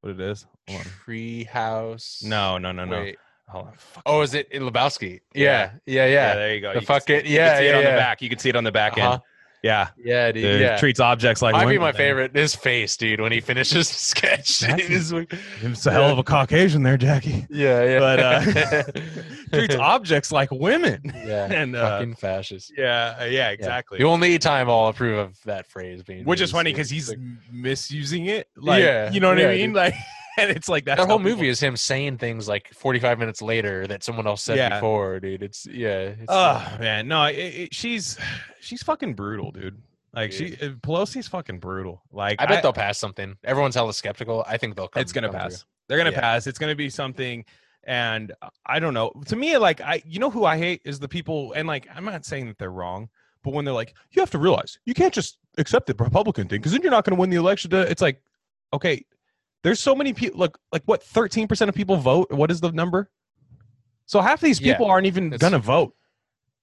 what it is? On. Treehouse. No, no, no, no. Wait. Hold on. Fuck. Oh, is it Lebowski? Yeah. Yeah, yeah, yeah, yeah. there you go. The You can fucking- see- you can yeah, it yeah, on yeah. the back. You can see it on the back Uh-huh. end. Yeah, Yeah, dude. Yeah. treats objects like Might be my favorite. His face, dude, when he finishes the sketch. It's a hell of a Caucasian there, Jackie. yeah, yeah. But uh, treats objects like women. yeah, And uh, fucking fascist. yeah, uh, yeah, Yeah. exactly. The only time I'll approve of that phrase being Which is funny because he's like, misusing it. Like, Yeah, you know what yeah, I mean? dude. Like, and it's like that whole how people- movie is him saying things like 45 minutes later that someone else said Yeah. before, dude. It's yeah. It's, uh, Oh man, no, it, it, she's she's fucking brutal, dude. Like she uh, Pelosi's fucking brutal. Like I bet they'll pass something. Everyone's hella skeptical. I think they'll come. it's gonna pass. through. They're gonna Yeah. pass. It's gonna be something. And uh, I don't know. To me, like I, you know, who I hate is the people. And like, I'm not saying that they're wrong, but when they're like, you have to realize you can't just accept the Republican thing because then you're not gonna win the election. To, it's like, okay, there's so many people. Look, like what 13 percent of people vote. What is the number? So half of these Yeah, people aren't even gonna vote.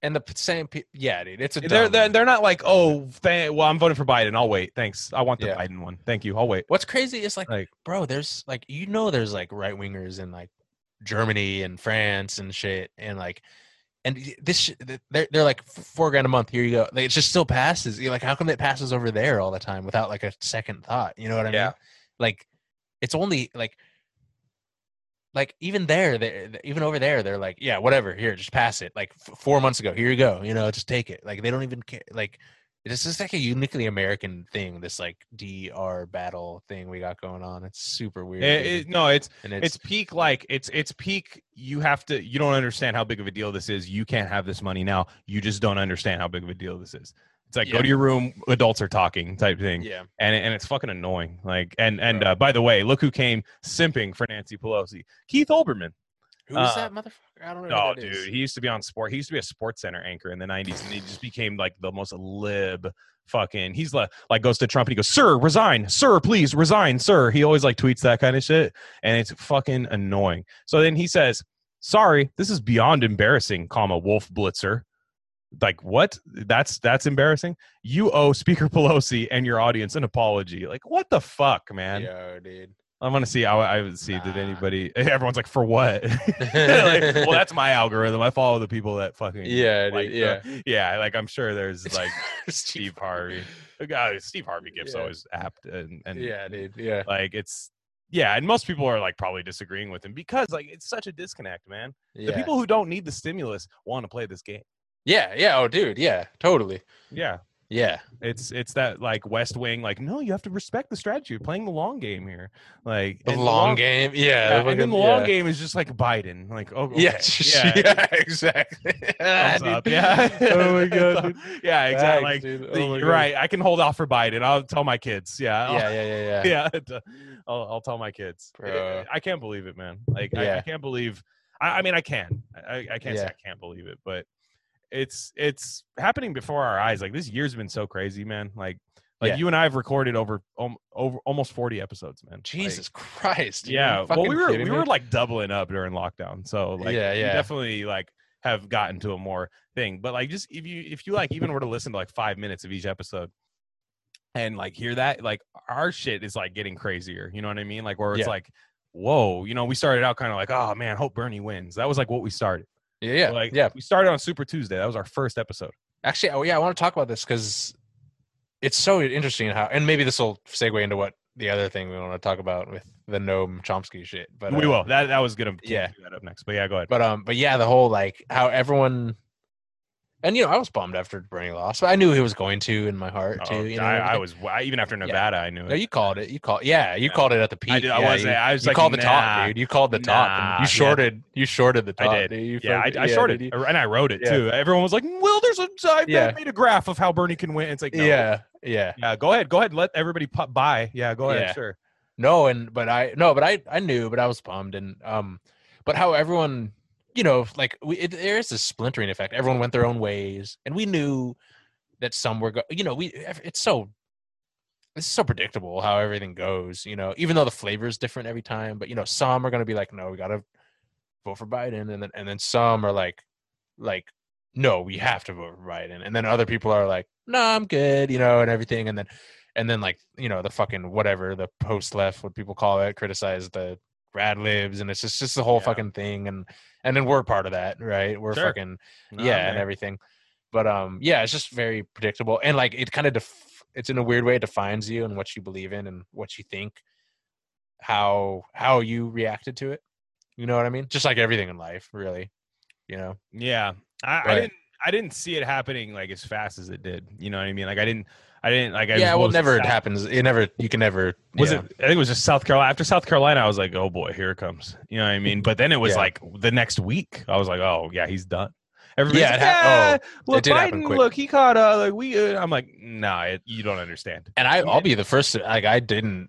And the same, pe- yeah, dude. It's a They're, they're they're not like, oh, th- well, I'm voting for Biden. I'll wait. Thanks. I want the Yeah. Biden one. Thank you. I'll wait. What's crazy is like, Like- bro, there's like you know there's like right wingers in like Germany and France and shit and like and this they're they're like four grand a month. Here you go. Like it just still passes. You're like, how come it passes over there all the time without like a second thought? You know what I Yeah. mean? Like it's only like like even there, they even over there, they're like, yeah, whatever. Here, just pass it. Like f- four months ago, here you go. You know, just take it. Like they don't even care. Like it's just like a uniquely American thing. This like DR battle thing we got going on. It's super weird. Eh, it- it- no, it's and it's peak like it's it's peak you have to you don't understand how big of a deal this is you can't have this money now you just don't understand how big of a deal this is it's like go to your room adults are talking type thing. Yeah. and and it's fucking annoying. Like and and uh, by the way look who came simping for nancy pelosi. Keith olbermann. Who's Uh, that motherfucker? I don't know. oh that is. dude he used to be on sport he used to be a sports center anchor in the 90s and he just became like the most lib fucking he's like like goes to trump and he goes sir resign. Sir please resign sir. He always like tweets that kind of shit and it's fucking annoying. So then he says sorry this is beyond embarrassing comma wolf blitzer like what that's that's embarrassing you owe speaker pelosi and your audience an apology like what the fuck man Yo, dude. I want to see. I, I would see. Did anybody? Everyone's like, for what? like, well, that's my algorithm. I follow the people that fucking. Yeah, like the- yeah. yeah. Like I'm sure there's like Steve Harvey. Uh, God, Steve Harvey GIFs Yeah. always apt and and Yeah, dude. Yeah. like it's yeah, and most people are like probably disagreeing with him because like it's such a disconnect, man. yeah. The people who don't need the stimulus want to play this game. Yeah, yeah. Oh, dude. Yeah, totally. Yeah, Yeah. it's it's that like West Wing. Like, no, you have to respect the strategy. You're playing the long game here. Like The and long game. Yeah. Yeah, and then the long yeah. game is just like Biden. Like, oh, okay. Yeah, yeah, oh yeah, exactly. up, yeah. oh my god. yeah, exactly. Like, Facts, the- Oh you're right. I can hold off for Biden. I'll tell my kids. Yeah, I'll- Yeah, yeah, yeah, yeah. yeah. Uh, t- I'll, I'll tell my kids. Bro. I can't believe it, man. Like, I, I can't believe. I, I mean, I can. I, I can't say I can't believe it, but it's it's happening before our eyes. Like this year's been so crazy, man. Like, like Yeah. you and I have recorded over um, over almost 40 episodes, man. Like, Jesus Christ. yeah well we were we me? were like doubling up during lockdown so like Yeah, yeah. definitely like have gotten to a more thing but like just if you if you like even were to listen to like five minutes of each episode and like hear that, like our shit is like getting crazier. You know what I mean? Like where it's Yeah. like, whoa, you know, we started out kind of like, oh man, hope Bernie wins. That was like what we started. Yeah, yeah, Like yeah. we started on Super Tuesday. That was our first episode. Actually, oh yeah, I want to talk about this because it's so interesting how, and maybe this will segue into what the other thing we want to talk about with the Noam Chomsky shit. But we uh, will. That that was gonna yeah. that up next. But yeah, go ahead. But um, but yeah, the whole like how everyone, and you know, I was bummed after Bernie lost, but I knew he was going to in my heart Oh, too. You know, I, I was I, even after Nevada, I knew No, it. you called it. You called, yeah, you Yeah. called it at the peak. I did. I yeah, was. You, I was you like, called the top, dude. You called the top. and Nah, you yeah. shorted. You shorted the top. I did. dude. Yeah, I, I shorted, dude, and I wrote it Yeah. too. Everyone was like, "Well, there's a I Yeah. made a graph of how Bernie can win." It's like, no. Yeah, yeah. yeah. Go ahead, go ahead. Let everybody pop by. Yeah, go ahead. Yeah. Sure. No, and but I no, but I I knew, but I was bummed, and um, but how everyone, you know, like we it, there is this splintering effect. Everyone went their own ways, and we knew that some were, go- you know, we it's so it's so predictable how everything goes, you know, even though the flavor is different every time, but you know, some are going to be like, no, we got to vote for Biden, and then and then some are like, like, no, we have to vote for Biden, and then other people are like, no, I'm good, you know, and everything, and then and then like you know the fucking whatever the post left what people call it criticize the rad libs and it's just just the whole Yeah. fucking thing and and then we're part of that right we're Sure. fucking No, yeah I'm and everything but um yeah it's just very predictable and like it kind of def- it's in a weird way it defines you and what you believe in and what you think how how you reacted to it you know what i mean just like everything in life really you know Yeah, I, I didn't. I didn't see it happening like as fast as it did. You know what I mean? Like I didn't. I didn't like. I yeah was- well never it happens it never you can never Was yeah. it? I think it was just South Carolina. After South Carolina, I was like, oh boy, here it comes. You know what I mean? But then it was Yeah. like the next week, I was like, oh yeah, he's done. Everybody's Yeah, like, ha- yeah, look, did Biden, look, he caught. Uh, like we. Uh, I'm like, nah, it, you don't understand. and I, I'll be the first. Like I didn't,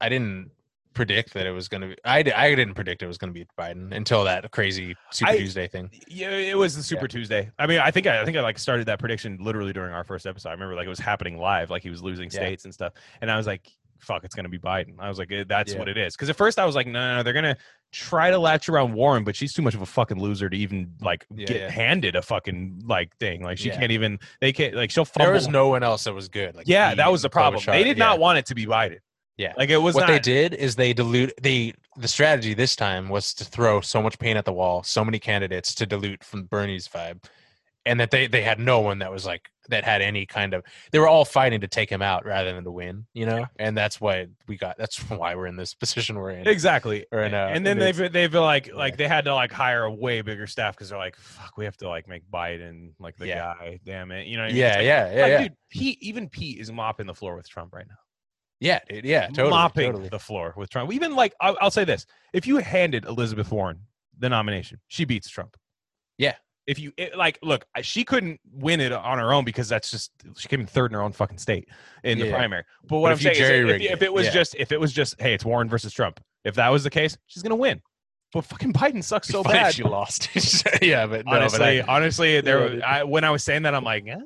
I didn't predict that it was going to be. I, I didn't predict it was going to be Biden until that crazy Super I- Tuesday thing. Yeah, it was the Super Tuesday. I mean, I think I, I think I like started that prediction literally during our first episode. I remember like it was happening live, like he was losing Yeah. states and stuff, and I was like, "Fuck, it's gonna be Biden." I was like, eh, "That's Yeah. what it is." Because at first I was like, "No, no, no, they're gonna try to latch around Warren, but she's too much of a fucking loser to even like Yeah, get yeah. handed a fucking like thing. Like she Yeah. can't even. They can't like she'll fumble. There was no one else that was good. Like yeah, that was the problem. They did Yeah. not want it to be Biden. Yeah. like it was what not. they did is they dilute they the strategy this time was to throw so much paint at the wall, so many candidates to dilute from Bernie's vibe, and that they they had no one that was like that had any kind of they were all fighting to take him out rather than to win, you know, and that's why we got that's why we're in this position we're in. Exactly. Or in, uh, and then they've they've been like like they had to like hire a way bigger staff because they're like fuck we have to like make Biden like the Yeah. guy damn it you know I mean? Yeah, like, yeah, yeah, like, yeah, dude Pete even Pete is mopping the floor with Trump right now yeah, yeah, totally, mopping totally. the floor with Trump even like I'll, I'll say this if you handed Elizabeth Warren the nomination she beats Trump Yeah. if you it, like look she couldn't win it on her own because that's just she came in third in her own fucking state in the primary but what But I'm saying is if, if it, was yeah. just if it was just hey it's Warren versus Trump if that was the case she's gonna win but fucking Biden sucks so It's funny if bad she lost. yeah, but no, honestly, but I, honestly, there. Yeah. I, when I was saying that, I'm like, ah,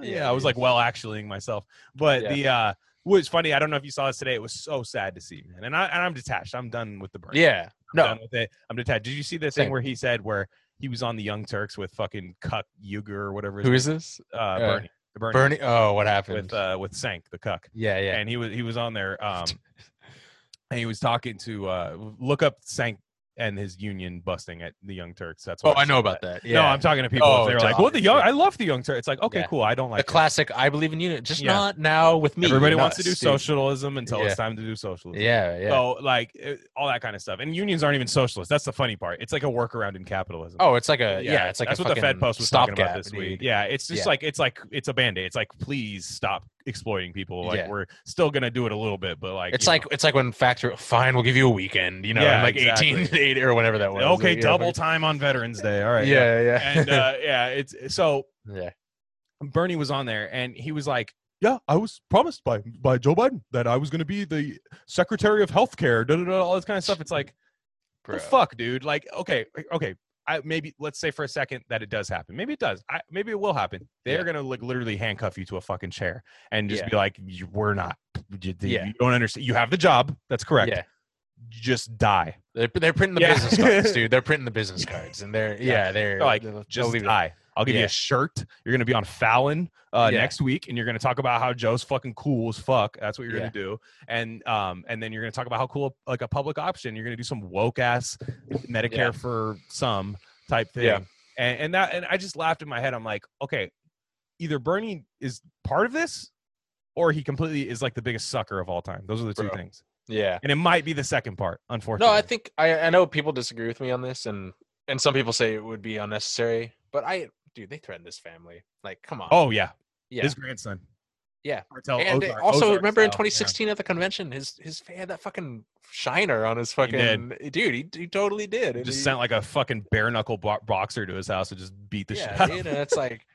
yeah, Yeah, I was like, well, actuallying myself. But Yeah. the uh, was funny. I don't know if you saw this today. It was so sad to see, man. And I and I'm detached. I'm done with the burn. yeah, I'm no, done with it. I'm detached. Did you see this thing where he said where he was on the Young Turks with fucking Cuck Yuger or whatever? who is this? uh, Bernie? The Bernie, Bernie. Oh, what happened? with uh with Cenk the Cuck yeah, yeah, and he was he was on there um and he was talking to uh look up Cenk and his union busting at the Young Turks. That's what Oh, I, know about that. that. Yeah. No, I'm talking to people. Oh, they're like, "Well, the young, I love the Young Turks." It's like, okay, yeah. cool. I don't like the it. classic. I believe in unity, just yeah. not now with me. Everybody wants to do dude. socialism until yeah. it's time to do socialism. Yeah, yeah. So like eh, all that kind of stuff. And unions aren't even socialist. That's the funny part. It's like a workaround in capitalism. Oh, it's like a yeah. it's like that's what the Fed post was talking about this dude. week. Yeah, it's just like it's like it's a band aid. It's like please stop exploiting people. Like we're still gonna do it a little bit, but like it's like know. it's like when factor fine, we'll give you a weekend. You know, like 18 or whatever that was. Okay, like, double yeah, time on Veterans Day. All right. Yeah, yeah. yeah. And uh, yeah, it's so yeah. Bernie was on there and he was like, yeah, I was promised by by Joe Biden that I was going to be the Secretary of Healthcare, da, da, da, all this kind of stuff. It's like, Bro. fuck, dude. Like, okay, okay. I maybe let's say for a second that it does happen. Maybe it does. I, maybe it will happen. They're yeah. gonna like literally handcuff you to a fucking chair and just yeah. be like, "We're not. You, you yeah. don't understand. You have the job. That's correct. Yeah. Just die. They're, they're printing the Yeah. business cards, dude. They're printing the business cards, and they're yeah, they're They're like, they'll- they'll Just it- die. I'll give you a shirt. You're gonna be on Fallon uh, Yeah. next week, and you're gonna talk about how Joe's fucking cool as fuck. That's what you're Yeah. gonna do, and um, and then you're gonna talk about how cool like a public option. You're gonna do some woke ass Medicare Yeah. for some type thing. Yeah. And and that and I just laughed in my head. I'm like, okay, either Bernie is part of this, or he completely is like the biggest sucker of all time. Those are the two Bro. things, Yeah. and it might be the second part. Unfortunately, No, I think I, I know people disagree with me on this, and and some people say it would be unnecessary. But I, dude, they threatened this family. Like, come on. Oh yeah, yeah. his grandson. Yeah. Cartel and Ozark- also, Ozark remember in style, yeah. 2016 at the convention, his his he had that fucking shiner on his fucking dude. He, he totally did. and just he- sent like a fucking bare knuckle bo- boxer to his house and just beat the shit yeah, out dude, and it's like,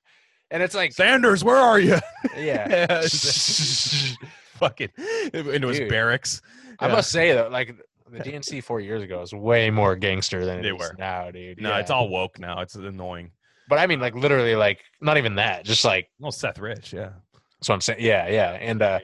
and it's like, Sanders, where are you? yeah. fucking into his Dude. barracks. I Yeah. must say though, like the DNC four years ago was way more gangster than it They is were. now, dude. No, Yeah. it's all woke now. It's annoying. But I mean, like literally, like not even that. Just like Well, Seth Rich, yeah. that's what I'm saying. Yeah, yeah, and uh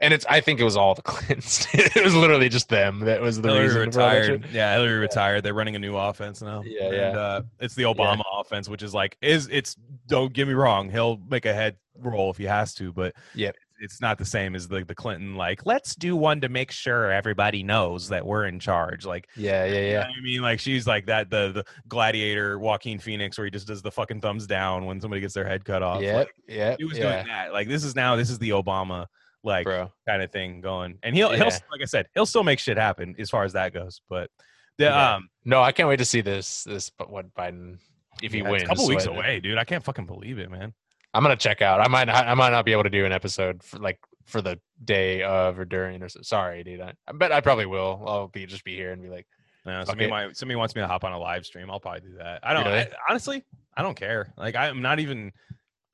and it's. I think it was all the Clintons. it was literally just them. That was the Hillary reason. for all that retired. shit. Yeah, Hillary retired. They're running a new offense now. Yeah, and, yeah. Uh, it's the Obama offense, which is like is it's. Don't get me wrong. He'll make a head roll if he has to, but Yep. It's not the same as the the Clinton. Like, let's do one to make sure everybody knows that we're in charge. Like, Yeah, yeah, You know yeah. I mean, like she's like that the the gladiator Joaquin Phoenix, where he just does the fucking thumbs down when somebody gets their head cut off. Yeah, Like, yep. he was yeah, doing that. Like this is now this is the Obama like bro. kind of thing going, and he'll he'll like I said he'll still make shit happen as far as that goes. But the Yeah. um No, I can't wait to see this. This, but what Biden, if he wins, it's a couple weeks away, dude. I can't fucking believe it, man. I'm gonna check out. I might, not, I might not be able to do an episode for like for the day of or during or so. Sorry, dude. I, bet I probably will. I'll be just be here and be like, No, somebody might somebody wants me to hop on a live stream. I'll probably do that. I don't Really? I, honestly. I don't care. Like I'm not even.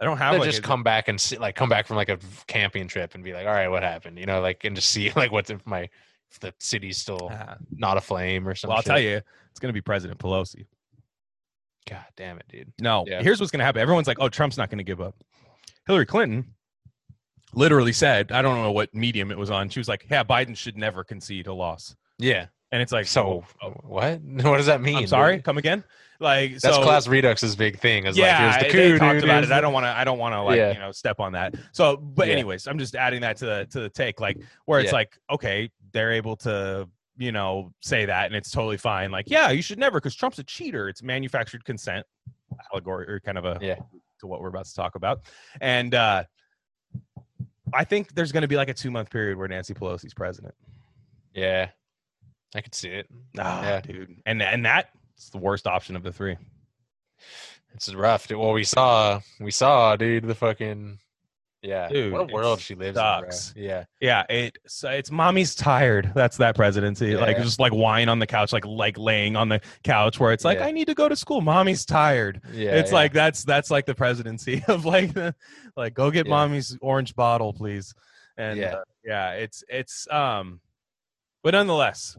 I don't have like just a- come back and see, like come back from like a camping trip and be like, all right, what happened? You know, like and just see like what's if my if the city's still Ah, not aflame or something. well, I'll tell you, it's gonna be President Pelosi. God damn it, dude. No, Yeah. here's what's going to happen. Everyone's like, oh, Trump's not going to give up. Hillary Clinton literally said, I don't know what medium it was on. She was like, yeah, Biden should never concede a loss. Yeah. And it's like, So oh, what? What does that mean? I'm sorry, dude? come again? Like, That's so, class redux's big thing. Is yeah, like, here's the they coup, talked about it. I don't want to. I don't want to like Yeah. you know step on that. So, but Yeah. anyways, I'm just adding that to the to the take, like where it's Yeah. like, okay, they're able to you know say that, and it's totally fine. Like, yeah, you should never because Trump's a cheater. It's manufactured consent, allegory or kind of a Yeah. to what we're about to talk about, and uh I think there's going to be like a two month period where Nancy Pelosi's president. Yeah. I could see it. Ah, Yeah. dude, and and that's the worst option of the three. It's rough. Dude. Well, we saw, we saw, dude, the fucking, yeah. Dude, what a world she lives sucks. in, bro. Yeah. Yeah, it so it's mommy's tired. That's that presidency. Like Yeah. just like lying on the couch, like like laying on the couch where it's like, Yeah. I need to go to school. Mommy's tired. Yeah. it's yeah. like that's that's like the presidency of like the like go get mommy's orange bottle, please. And Yeah. yeah, yeah, it's it's um but nonetheless.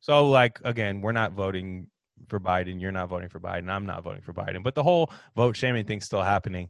So like again, we're not voting for Biden, you're not voting for Biden, I'm not voting for Biden. But the whole vote shaming thing's still happening.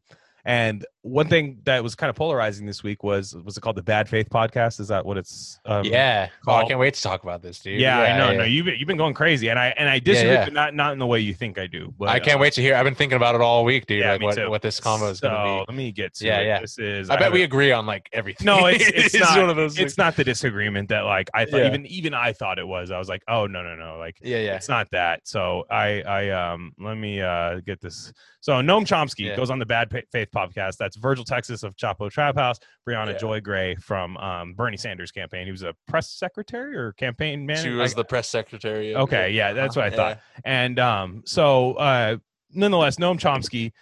And one thing that was kind of polarizing this week was was it called the Bad Faith podcast? Is that what it's um, yeah. Oh, I can't wait to talk about this, dude. Yeah, I know. yeah. No, you've been, you've been going crazy, and I and I disagree, yeah. but not not in the way you think I do. But, I can't uh, wait to hear. I've been thinking about it all week, dude. Yeah, like what, too. what this combo is So going to be. let me get to Yeah, it. yeah. This is. be. I bet we agree on like everything. No, it's it's, not. of those. it's things. not the disagreement that like I thought. Yeah. Even even I thought it was. I was like, oh no no no, like Yeah, yeah. it's not that. So I I um let me uh get this. So Noam Chomsky Yeah. goes on the Bad Faith podcast. That's Virgil Texas of Chapo Trap House, Briahna Yeah. Joy Gray from um Bernie Sanders campaign. He was a press secretary or campaign manager. She was I- the press secretary. of- Okay, yeah, that's what I Yeah. thought. And um, so uh, nonetheless, Noam Chomsky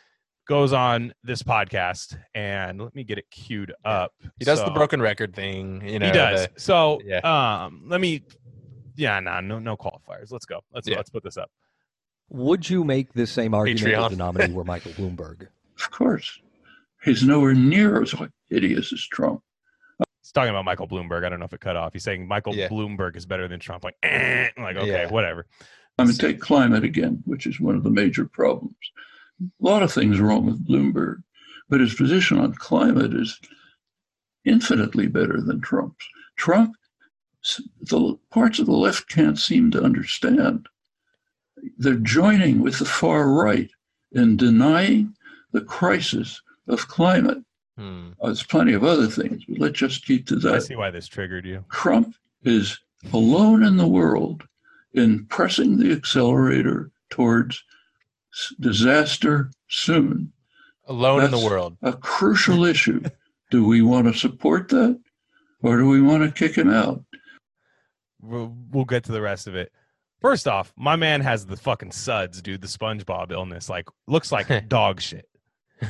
goes on this podcast, and let me get it queued up. He does the broken record thing. You know, he does. the- so Yeah. um, let me. Yeah, nah, no, no qualifiers. Let's go. Let's Yeah. let's put this up. Would you make the same argument Patreon. if the nominee were Michael Bloomberg? Of course. He's nowhere near as hideous as Trump. He's talking about Michael Bloomberg. I don't know if it cut off. He's saying Michael Yeah. Bloomberg is better than Trump. Like, eh, like okay, Yeah. whatever. I mean, take climate again, which is one of the major problems. A lot of things wrong with Bloomberg, but his position on climate is infinitely better than Trump's. Trump, the parts of the left can't seem to understand. They're joining with the far right in denying the crisis of climate. Hmm. Uh, There's plenty of other things, but let's just keep to that. I see why this triggered you. Trump is alone in the world in pressing the accelerator towards disaster soon. Alone in the world. A crucial issue. Do we want to support that or do we want to kick him out? We'll, we'll get to the rest of it. First off, my man has the fucking suds, dude. The SpongeBob illness, like, looks like dog shit.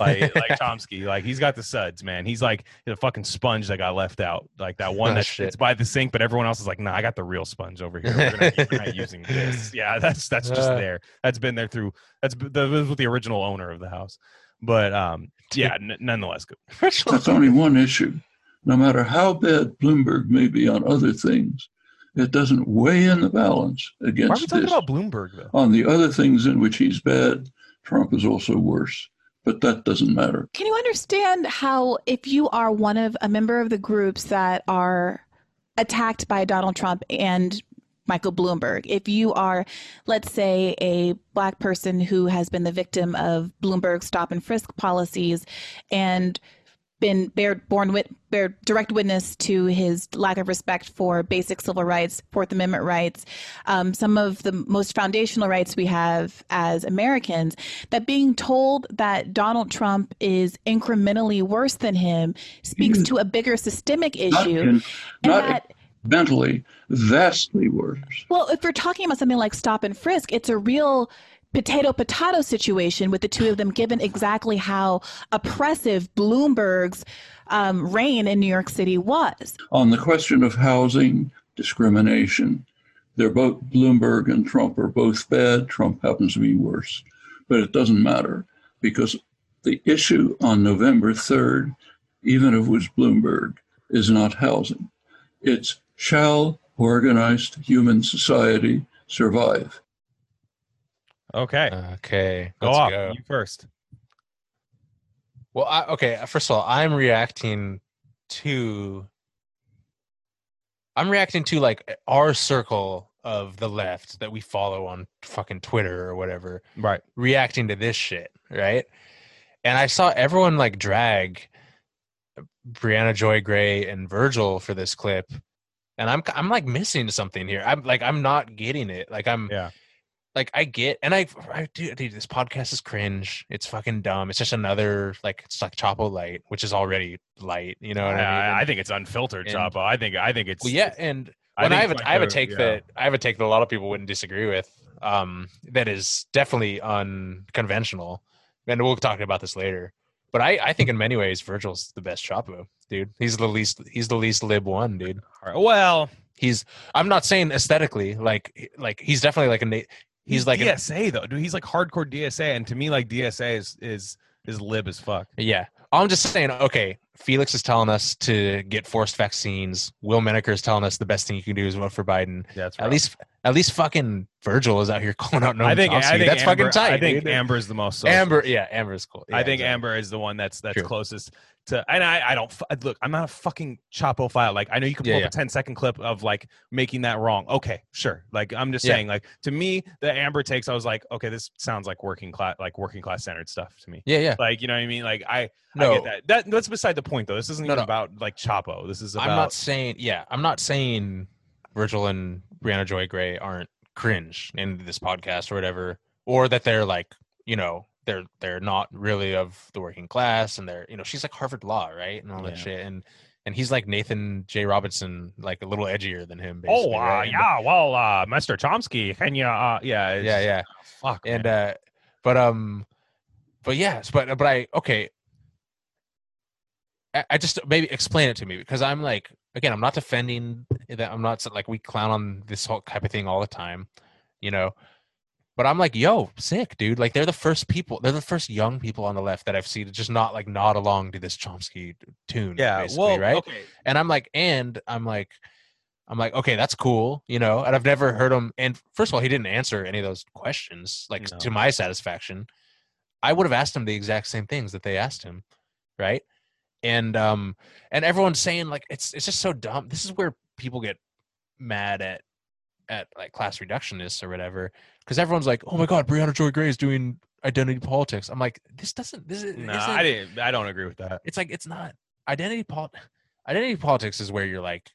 Like, like Chomsky, like he's got the suds, man. He's like the fucking sponge that got left out, like that one Oh, that shit. it's by the sink, but everyone else is like, nah, I got the real sponge over here. We're, gonna, we're not using this. Yeah, that's that's just Uh. there. That's been there through. That's that was with the original owner of the house. But um, yeah, n- nonetheless, good. That's only one issue. No matter how bad Bloomberg may be on other things, it doesn't weigh in the balance against. Why are we talking this. about Bloomberg though? On the other things in which he's bad, Trump is also worse. But that doesn't matter. Can you understand how, if you are one of a member of the groups that are attacked by Donald Trump and Michael Bloomberg, if you are, let's say, a black person who has been the victim of Bloomberg's stop and frisk policies and been bear, born with bear direct witness to his lack of respect for basic civil rights, Fourth Amendment rights, um, some of the most foundational rights we have as Americans. That being told that Donald Trump is incrementally worse than him speaks to a bigger systemic issue, not that. mentally, vastly worse. Well, if we're talking about something like stop and frisk, it's a real potato potato situation with the two of them, given exactly how oppressive Bloomberg's um, reign in New York City was. On the question of housing discrimination, they're both Bloomberg and Trump are both bad. Trump happens to be worse. But it doesn't matter because the issue on November 3rd, even if it was Bloomberg, is not housing. It's shall organized human society survive? Okay, Okay. go let's off. go. You first. Well, I, okay. First of all, I'm reacting to. I'm reacting to like our circle of the left that we follow on fucking Twitter or whatever, Right. reacting to this shit, right? And I saw everyone like drag Briahna Joy Gray and Virgil for this clip, and I'm I'm like missing something here. I'm like I'm not getting it. Like I'm Yeah. Like I get and I I do dude, this podcast is cringe. It's fucking dumb. It's just another like it's like Chapo light, which is already light. You know what I mean? I, I think it's unfiltered, and- Chapo. I think I think it's well, yeah, and I when I, think have a, I have a take yeah. that I have a take that a lot of people wouldn't disagree with. Um, that is definitely unconventional, and we'll talk about this later. But I, I think in many ways Virgil's the best Chapo, dude. He's the least he's the least lib one, dude. Right. Well, He's I'm not saying aesthetically, like like he's definitely like a he's like an, DSA though, dude. He's like hardcore DSA, and to me, like DSA is is is lib as fuck. Yeah. I'm just saying, okay, Felix is telling us to get forced vaccines. Will Menaker is telling us the best thing you can do is vote for Biden. Yeah, That's right. At least, at least fucking Virgil is out here calling out Noam I think. I think that's Amber, fucking tight. I think dude. Amber is the most. social. Amber, yeah, Amber is cool. I think exactly. Amber is the one that's that's True. closest to. And I I don't look. I'm not a fucking Chapo file. Like I know you can pull Yeah, up yeah. a 10 second clip of like making that wrong. Okay, sure. Like I'm just Yeah. saying. Like to me, the Amber takes. I was like, okay, this sounds like working class, like working class centered stuff to me. Yeah, yeah. Like you know what I mean? Like I I No, get that. That that's beside the point though. This isn't No, even no. about like Chapo. This is about. I'm not saying, yeah, I'm not saying Virgil and Briahna Joy Gray aren't cringe in this podcast or whatever, or that they're like, you know, they're they're not really of the working class, and they're, you know, she's like Harvard Law, right, and all that shit, and and he's like Nathan J. Robinson, like a little edgier than him. Oh Basically, uh, right? And- yeah, well, uh, Mr. Chomsky, can you? Uh, yeah, yeah, yeah. Fuck, and man. uh but um but yes but but i okay I, I just maybe explain it to me because i'm like again i'm not defending that i'm not like we clown on this whole type of thing all the time you know but i'm like yo sick dude like they're the first people they're the first young people on the left that i've seen to just not like nod along to this chomsky tune yeah, basically, well, right okay. and I'm like, and I'm like, I'm like, okay, that's cool, you know. And I've never heard him. And first of all, he didn't answer any of those questions, like No. to my satisfaction. I would have asked him the exact same things that they asked him, right? And um, and everyone's saying like it's it's just so dumb. This is where people get mad at at like class reductionists or whatever, because everyone's like, oh my god, Briahna Joy Gray is doing identity politics. I'm like, this doesn't. This is. No, isn't- I didn't. I don't agree with that. It's like it's not identity pol. Identity politics is where you're like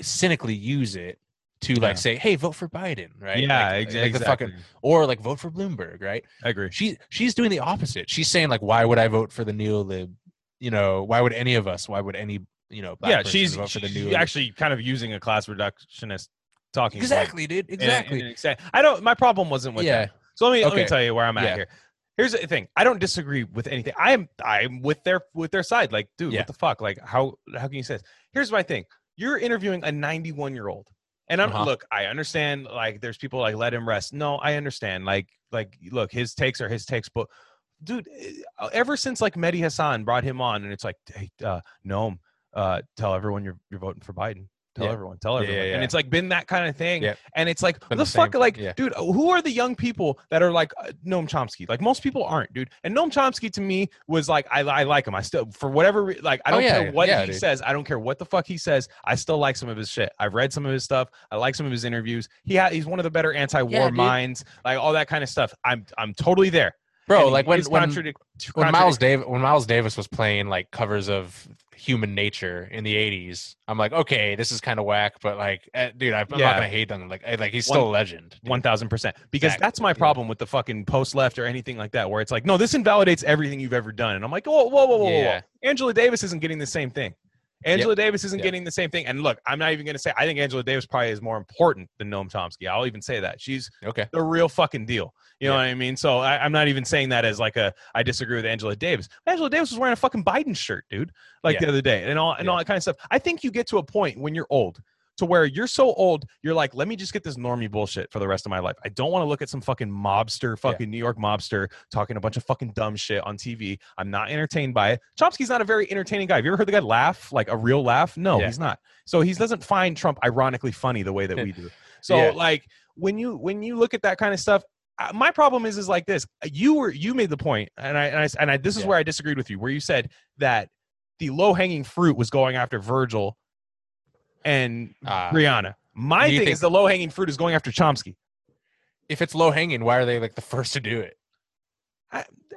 cynically use it to like Yeah. say, hey, vote for Biden, right? Yeah, like, ex- like the exactly. fucking or like vote for Bloomberg, right? I agree. She she's doing the opposite. She's saying like, why would I vote for the neolib? You know, why would any of us? Why would any you know? Yeah, she's, vote for the she's new actually kind of using a class reductionist talking. exactly, dude. in a- in Exactly. I don't. My problem wasn't with yeah. that. So let me let me tell you where I'm at Yeah. here. Here's the thing. I don't disagree with anything. I'm I'm with their with their side. Like, dude, Yeah. what the fuck? Like, how how can you say this? Here's my thing. You're interviewing a 91 year old, and I'm Uh-huh. look. I understand. Like, there's people like let him rest. No, I understand. Like like look, his takes are his takes, but dude, eh, ever since like Mehdi Hasan brought him on, and it's like, hey, uh, Noam, uh, tell everyone you're you're voting for Biden. Tell Yeah. everyone. Tell everyone. yeah, And it's like been that kind of thing. Yeah. And it's like, Been the, the fuck, like, yeah. dude, who are the young people that are like uh, Noam Chomsky? Like most people aren't, dude. And Noam Chomsky to me was like, I, I like him. I still, for whatever, re- like, I Oh, don't yeah, care what yeah, he dude. says. I don't care what the fuck he says. I still like some of his shit. I've read some of his stuff. I like some of his interviews. He ha- he's one of the better anti-war Yeah, minds, like all that kind of stuff. I'm, I'm totally there. Bro, And like when his when, contradic- when Miles Davis when Miles Davis was playing like covers of Human Nature in the '80s, I'm like, okay, this is kind of whack, but like, eh, dude, I'm, I'm Yeah. not gonna hate him. Like, eh, like he's still One- a legend. dude. One thousand percent. Because Exactly, that's my problem with the fucking post left or anything like that, where it's like, no, this invalidates everything you've ever done, and I'm like, whoa, whoa, whoa, whoa, whoa. Yeah. Angela Davis isn't getting the same thing. Angela Davis isn't Yep. getting the same thing. And look, I'm not even going to say I think Angela Davis probably is more important than Noam Chomsky. I'll even say that she's Okay. the real fucking deal. You know Yeah. what I mean? So I, I'm not even saying that as like a I disagree with Angela Davis. Angela Davis was wearing a fucking Biden shirt, dude, like Yeah. the other day, and all and Yeah. all that kind of stuff. I think you get to a point when you're old to where you're so old, you're like, let me just get this normie bullshit for the rest of my life. I don't want to look at some fucking mobster, fucking New York mobster talking a bunch of fucking dumb shit on TV. I'm not entertained by it. Chomsky's not a very entertaining guy. Have you ever heard the guy laugh, like a real laugh? No, Yeah. he's not. So he doesn't find Trump ironically funny the way that we do. So Yeah. like when you when you look at that kind of stuff, uh, my problem is is like this. You were you made the point, and I and I, and I this is Yeah. where I disagreed with you, where you said that the low hanging fruit was going after Virgil and Uh, Briahna. My thing think- is the low hanging fruit is going after Chomsky. if it's low hanging, why are they like the first to do it?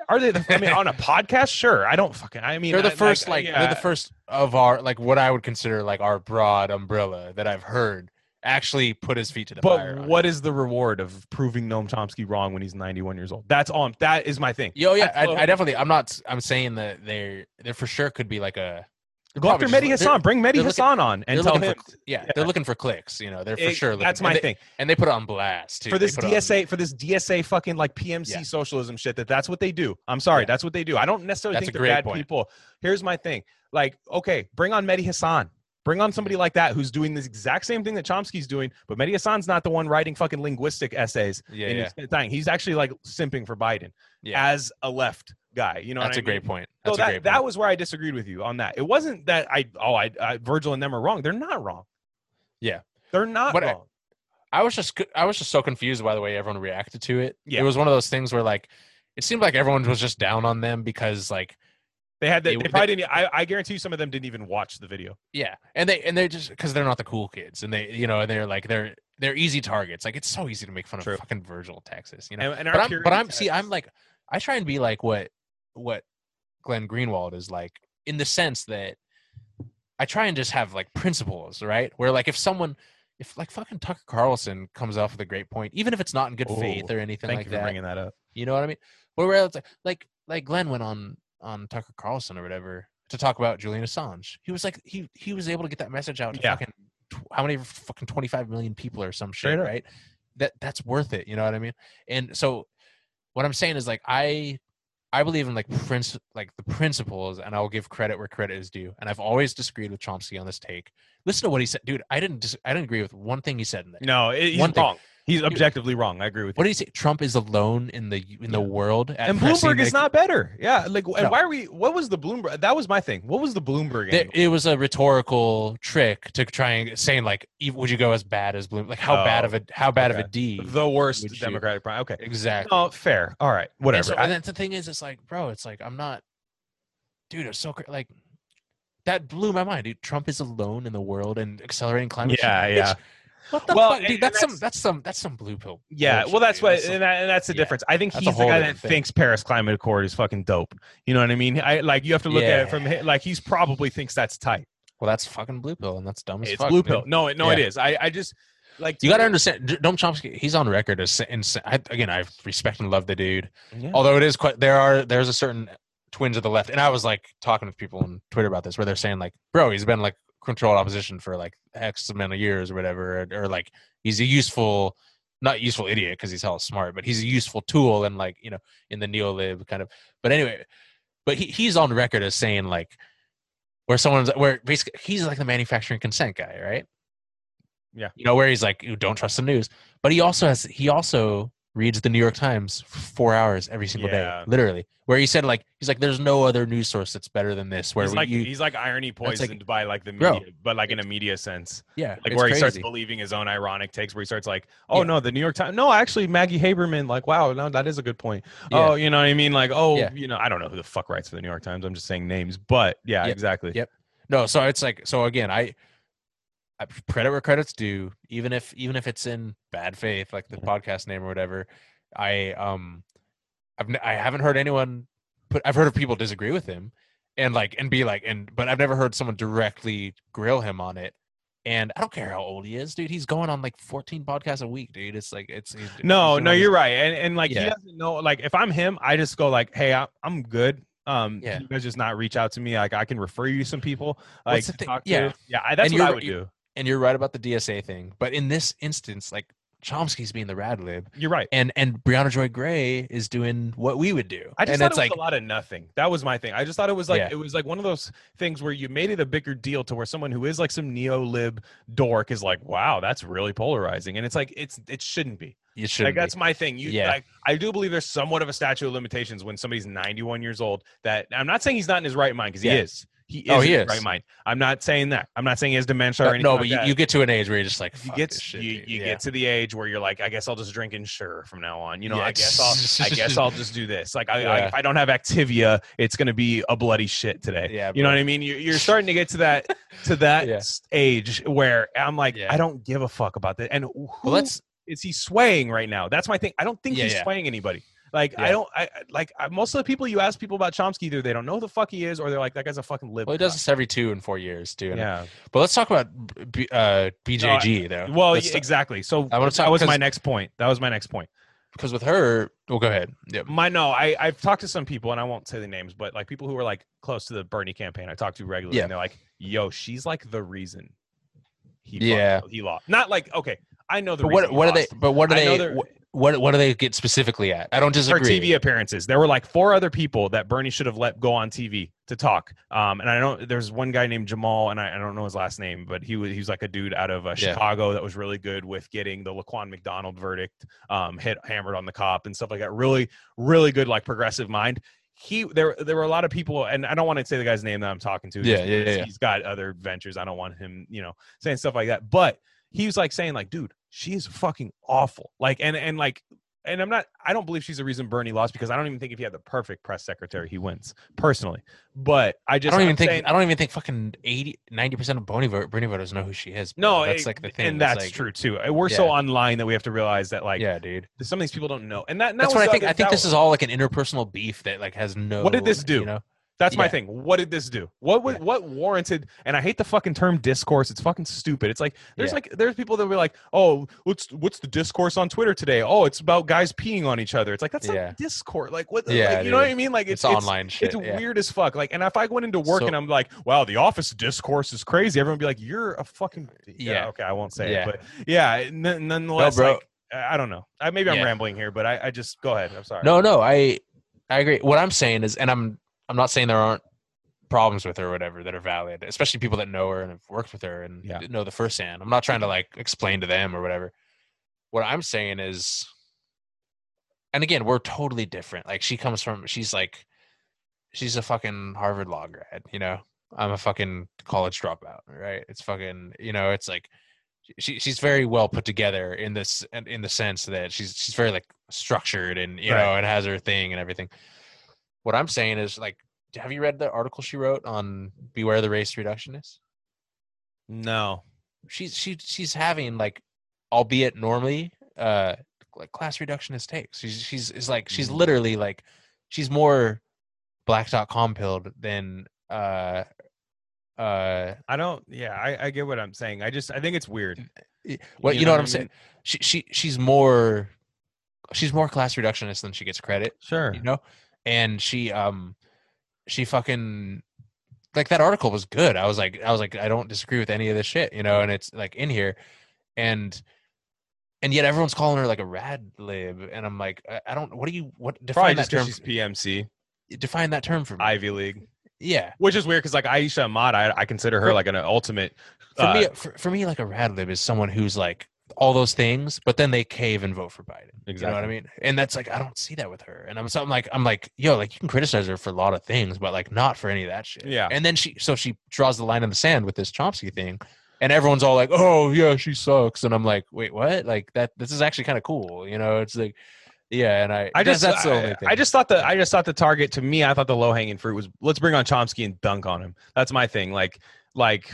Are they? The, I mean, on a podcast, sure. I don't fucking. I mean, they're the I- first, like, yeah. they're the first of our like what I would consider like our broad umbrella that I've heard actually put his feet to the fire. But what is the reward of proving Noam Chomsky wrong when he's 91 years old? That's all. That is my thing. Yo, yeah, I, I definitely. I'm not. I'm saying that they're there for sure could be like a. Go after Mehdi Hasan. Bring Mehdi Hasan on and tell him. for yeah, yeah. they're looking for clicks. You know, they're for It- sure. Looking, That's my and they, thing. and they put it on blast too. for this it on- DSA for this DSA fucking like PMC Yeah. socialism shit that that's what they do. I'm sorry, Yeah. that's what they do. I don't necessarily That's think they're bad point. people. Here's my thing. Like, okay, bring on Mehdi Hasan. Bring on somebody like that who's doing this exact same thing that Chomsky's doing, but Mehdi Hasan's not the one writing fucking linguistic essays. Yeah, yeah. He's actually like simping for Biden as a left guy. You know, That's a I mean? great point. So That's a that great that point. was where I disagreed with you on that. It wasn't that I oh I, I Virgil and them are wrong. They're not wrong. Yeah. they're not But I- wrong. I was just I was just so confused by the way everyone reacted to it. Yeah. It was one of those things where like it seemed like everyone was just down on them because like They had the, They- they they- probably didn't. I, I guarantee you, some of them didn't even watch the video. yeah, and they and they're just because they're not the cool kids and they you know and they're like they're they're easy targets. Like it's so easy to make fun True. of fucking Virgil, Texas. You know, And, and but I'm but I'm see I'm like I try and be like what what Glenn Greenwald is like in the sense that I try and just have like principles, right? Where like if someone if like fucking Tucker Carlson comes off with a great point, even if it's not in good faith or anything Thank like you for that, bringing that up. You know what I mean? Where where it's like like like Glenn went on on Tucker Carlson or whatever to talk about Julian Assange. He was like he he was able to get that message out to Yeah. fucking how many fucking 25 million people or some shit, right? That that's worth it, you know what I mean? And so what I'm saying is like I I believe in like prince like the principles and I'll give credit where credit is due. And I've always disagreed with Chomsky on this take. Listen to what he said. Dude, I didn't dis- I didn't agree with one thing he said in there. No, it, he's One thing- wrong. He's objectively wrong. I agree with you. What do you say? Trump is alone in the in the world and Bloomberg is the- not better. Yeah, like, and No. why are we? What was the Bloomberg? That was my thing. What was the Bloomberg? Angle? it was a rhetorical trick to try and saying like, would you go as bad as Bloom? Like how bad Oh, of a how bad of a D? the worst Democratic prime. Okay, exactly. oh, fair. All right, And whatever. so- I- and the thing is, it's like, bro, it's like I'm not, dude. It's so cra- like that blew my mind, dude. Trump is alone in the world and accelerating climate. Yeah, change. yeah. What the Well, fuck, dude? and That's, some that's- that's some that's some blue pill. Yeah, bullshit, well, that's dude. what, and, that, and that's the yeah. difference. I think he's the guy that thing. thinks Paris Climate Accord is fucking dope. You know what I mean? I like you have to look at it from like he's probably thinks that's tight. well, that's fucking blue pill, and that's dumb as It's fuck. blue dude. pill. No, it- no, it Yeah. is. I, I just like You got to understand, Noam Chomsky. He's on record as sa- ins- I, again. I respect and love the dude. Yeah. Although it is quite there are there's a certain twinge of the left, and I was like talking with people on Twitter about this, where they're saying like, bro, he's been like controlled opposition for like X amount of years or whatever, or, or like he's a useful, not useful idiot because he's hella smart, but he's a useful tool and like you know in the neolib kind of. But anyway, but he, he's on record as saying like where someone's where basically he's like the manufacturing consent guy, right? Yeah. You know where he's like, "Ooh, don't trust the news, but he also has he also reads the New York Times four hours every single Yeah. day, literally. Where he said like he's like, "There's no other news source that's better than this." Where he's we, like you, he's like irony like- poisoned by like the Bro, media, but like in a media sense, yeah, like where he starts believing his own ironic takes, where he starts like, oh Yeah. no, the New York Times, no, actually Maggie Haberman, like, wow, no, that is a good point. Yeah. Oh, you know what I mean? Like, oh, you know, I don't know who the fuck writes for the New York Times. I'm just saying names, but yeah, Yep. exactly. Yep. No, so it's like so again, I credit where credit's due, even if even if it's in bad faith, like the podcast name or whatever. I um, I've n- I haven't heard anyone put. I've heard of people disagree with him, and like and be like and but I've never heard someone directly grill him on it. And I don't care how old he is, dude. He's going on like 14 podcasts a week, dude. It's like it's he's- No, no, you're right, and and like he doesn't know. Like if I'm him, I just go like, hey, I, I'm good. Um, Yeah. you guys just not reach out to me. Like I can refer you some people. Like the to thing- talk to. yeah. yeah, I, that's And what I would do. And you're right about the DSA thing, but in this instance, like Chomsky's being the rad lib, You're right. and and Briahna Joy Gray is doing what we would do. I just and thought it's it was like a lot of nothing. That was my thing. I just thought it was like Yeah. it was like one of those things where you made it a bigger deal to where someone who is like some neo lib dork is like, wow, that's really polarizing, and it's like it's it shouldn't be. you should. like that's my thing. You Yeah. like I do believe there's somewhat of a statute of limitations when somebody's 91 years old. That I'm not saying he's not in his right mind because he Yeah. is. He oh, is Oh, he is. right mind. I'm not saying that. I'm not saying he has dementia or anything. no, like but you, that. you get to an age where you're just like, you get this shit, you, you Yeah. get to the age where you're like, I guess I'll just drink Ensure from now on. You know, Yeah. I guess I'll I guess I'll just do this. Like I, I if I don't have Activia, it's gonna be a bloody shit today. Yeah, You know what I mean? You're, you're starting to get to that to that Yeah. age where I'm like, Yeah. I don't give a fuck about that. And who Well, let's is he swaying right now? That's my thing. I don't think Yeah, he's yeah. swaying anybody. Like I don't. I I- like I, most of the people you ask people about Chomsky, either they don't know who the fuck he is, or they're like, that guy's a fucking lib. well, he does this every two and four years too. and- Yeah. But let's talk about B, uh, BJG though. Well, Let's yeah, talk- exactly. So I talk- that was my next point. That was my next point. because with her, well, go ahead. Yep. My no, I I've talked to some people and I won't say the names, but like people who are like close to the Bernie campaign. I talk to regularly, Yeah. and they're like, "Yo, she's like the reason." He Yeah. fucked- he lost. Not like okay, I know the. But what what are they? But what are I they? What, what do they get specifically at? I don't disagree. TV appearances. There were like four other people that Bernie should have let go on TV to talk. Um, and I don't. There's one guy named Jamal, and I, I don't know his last name, but he was he was like a dude out of uh, Yeah. Chicago that was really good with getting the Laquan McDonald verdict um, hit hammered on the cop and stuff like that. Really, really good like progressive mind. He there there were a lot of people, and I don't want to say the guy's name that I'm talking to. Yeah, yeah, yeah. He's got other ventures. I don't want him, you know, saying stuff like that. But he was like saying like, dude, she is fucking awful. Like and and like and I'm not I don't believe she's the reason Bernie lost because I don't even think if he had the perfect press secretary he wins personally. But I I just don't even I'm think saying- I don't even think fucking 80 90 percent of Bernie, vote, Bernie voters know who she is. bro. no, that's it- like the thing. and that's like- true too. We're so online that we have to realize that like yeah, dude. some of these people don't know, and that, and that That's what I think. I think this was- is all like an interpersonal beef that like has no. What did this do? You know? That's my Yeah. thing. What did this do? What would Yeah. what warranted? And I hate the fucking term discourse. It's fucking stupid. It's like there's Yeah. like there's people that be like, oh, what's what's the discourse on Twitter today? Oh, it's about guys peeing on each other. It's like that's Yeah. not discourse. Like what? Yeah, like, you know what. I mean? Like It's, it's, online shit. It's weird as fuck. Like, and if I went into work So- and I'm like, wow, the office discourse is crazy. Everyone would be like, you're a fucking uh, yeah. Yeah. okay, I won't say Yeah. it, but yeah. n- nonetheless, bro. like I I don't know. I, maybe I'm rambling here, but I, I just go ahead. I'm sorry. No, no, I I agree. What I'm saying is, and I'm I'm not saying there aren't problems with her or whatever that are valid, especially people that know her and have worked with her and Yeah. know the first hand. I'm not trying to like explain to them or whatever. What I'm saying is, and again, we're totally different. Like she comes from, she's like, she's a fucking Harvard law grad, you know. I'm a fucking college dropout, right? It's fucking, you know, it's like she she's very well put together in this in in the sense that she's she's very like structured and you Right. know and has her thing and everything. What I'm saying is like, have you read the article she wrote on beware the race reductionists? no. She's she she's having like albeit normally, uh, like class reductionist takes. She's she's is like she's Mm. literally like she's more black black.com pilled than uh uh I don't. Yeah, I, I get what I'm saying. I just I think it's weird. well you, know, what I'm saying. She she she's more she's more class reductionist than she gets credit. Sure. you know and she um she fucking like that article was good. I was like i was like i don't disagree with any of this shit you know and it's like in here. And and yet everyone's calling her like a rad lib. And i'm like i, I don't what do you what Probably define just that term she's PMC, define that term for me. Ivy League, yeah. Which is weird because like Aisha Ahmad, I, I consider her For- like an ultimate. for uh, me for, for me like a rad lib is someone who's like all those things but then they cave and vote for biden. You know what i mean? And that's like i don't see that with her. And i'm something like i'm like yo like you can criticize her for a lot of things but like not for any of that shit. Yeah. and then she so she draws the line in the sand with this chomsky thing and everyone's all like oh yeah she sucks. And i'm like wait what? Like that this is actually kind of cool you know? It's like yeah and i I just that's the only thing. I just thought the I just thought the target to me I thought the low hanging fruit was let's bring on Chomsky and dunk on him. That's my thing. Like like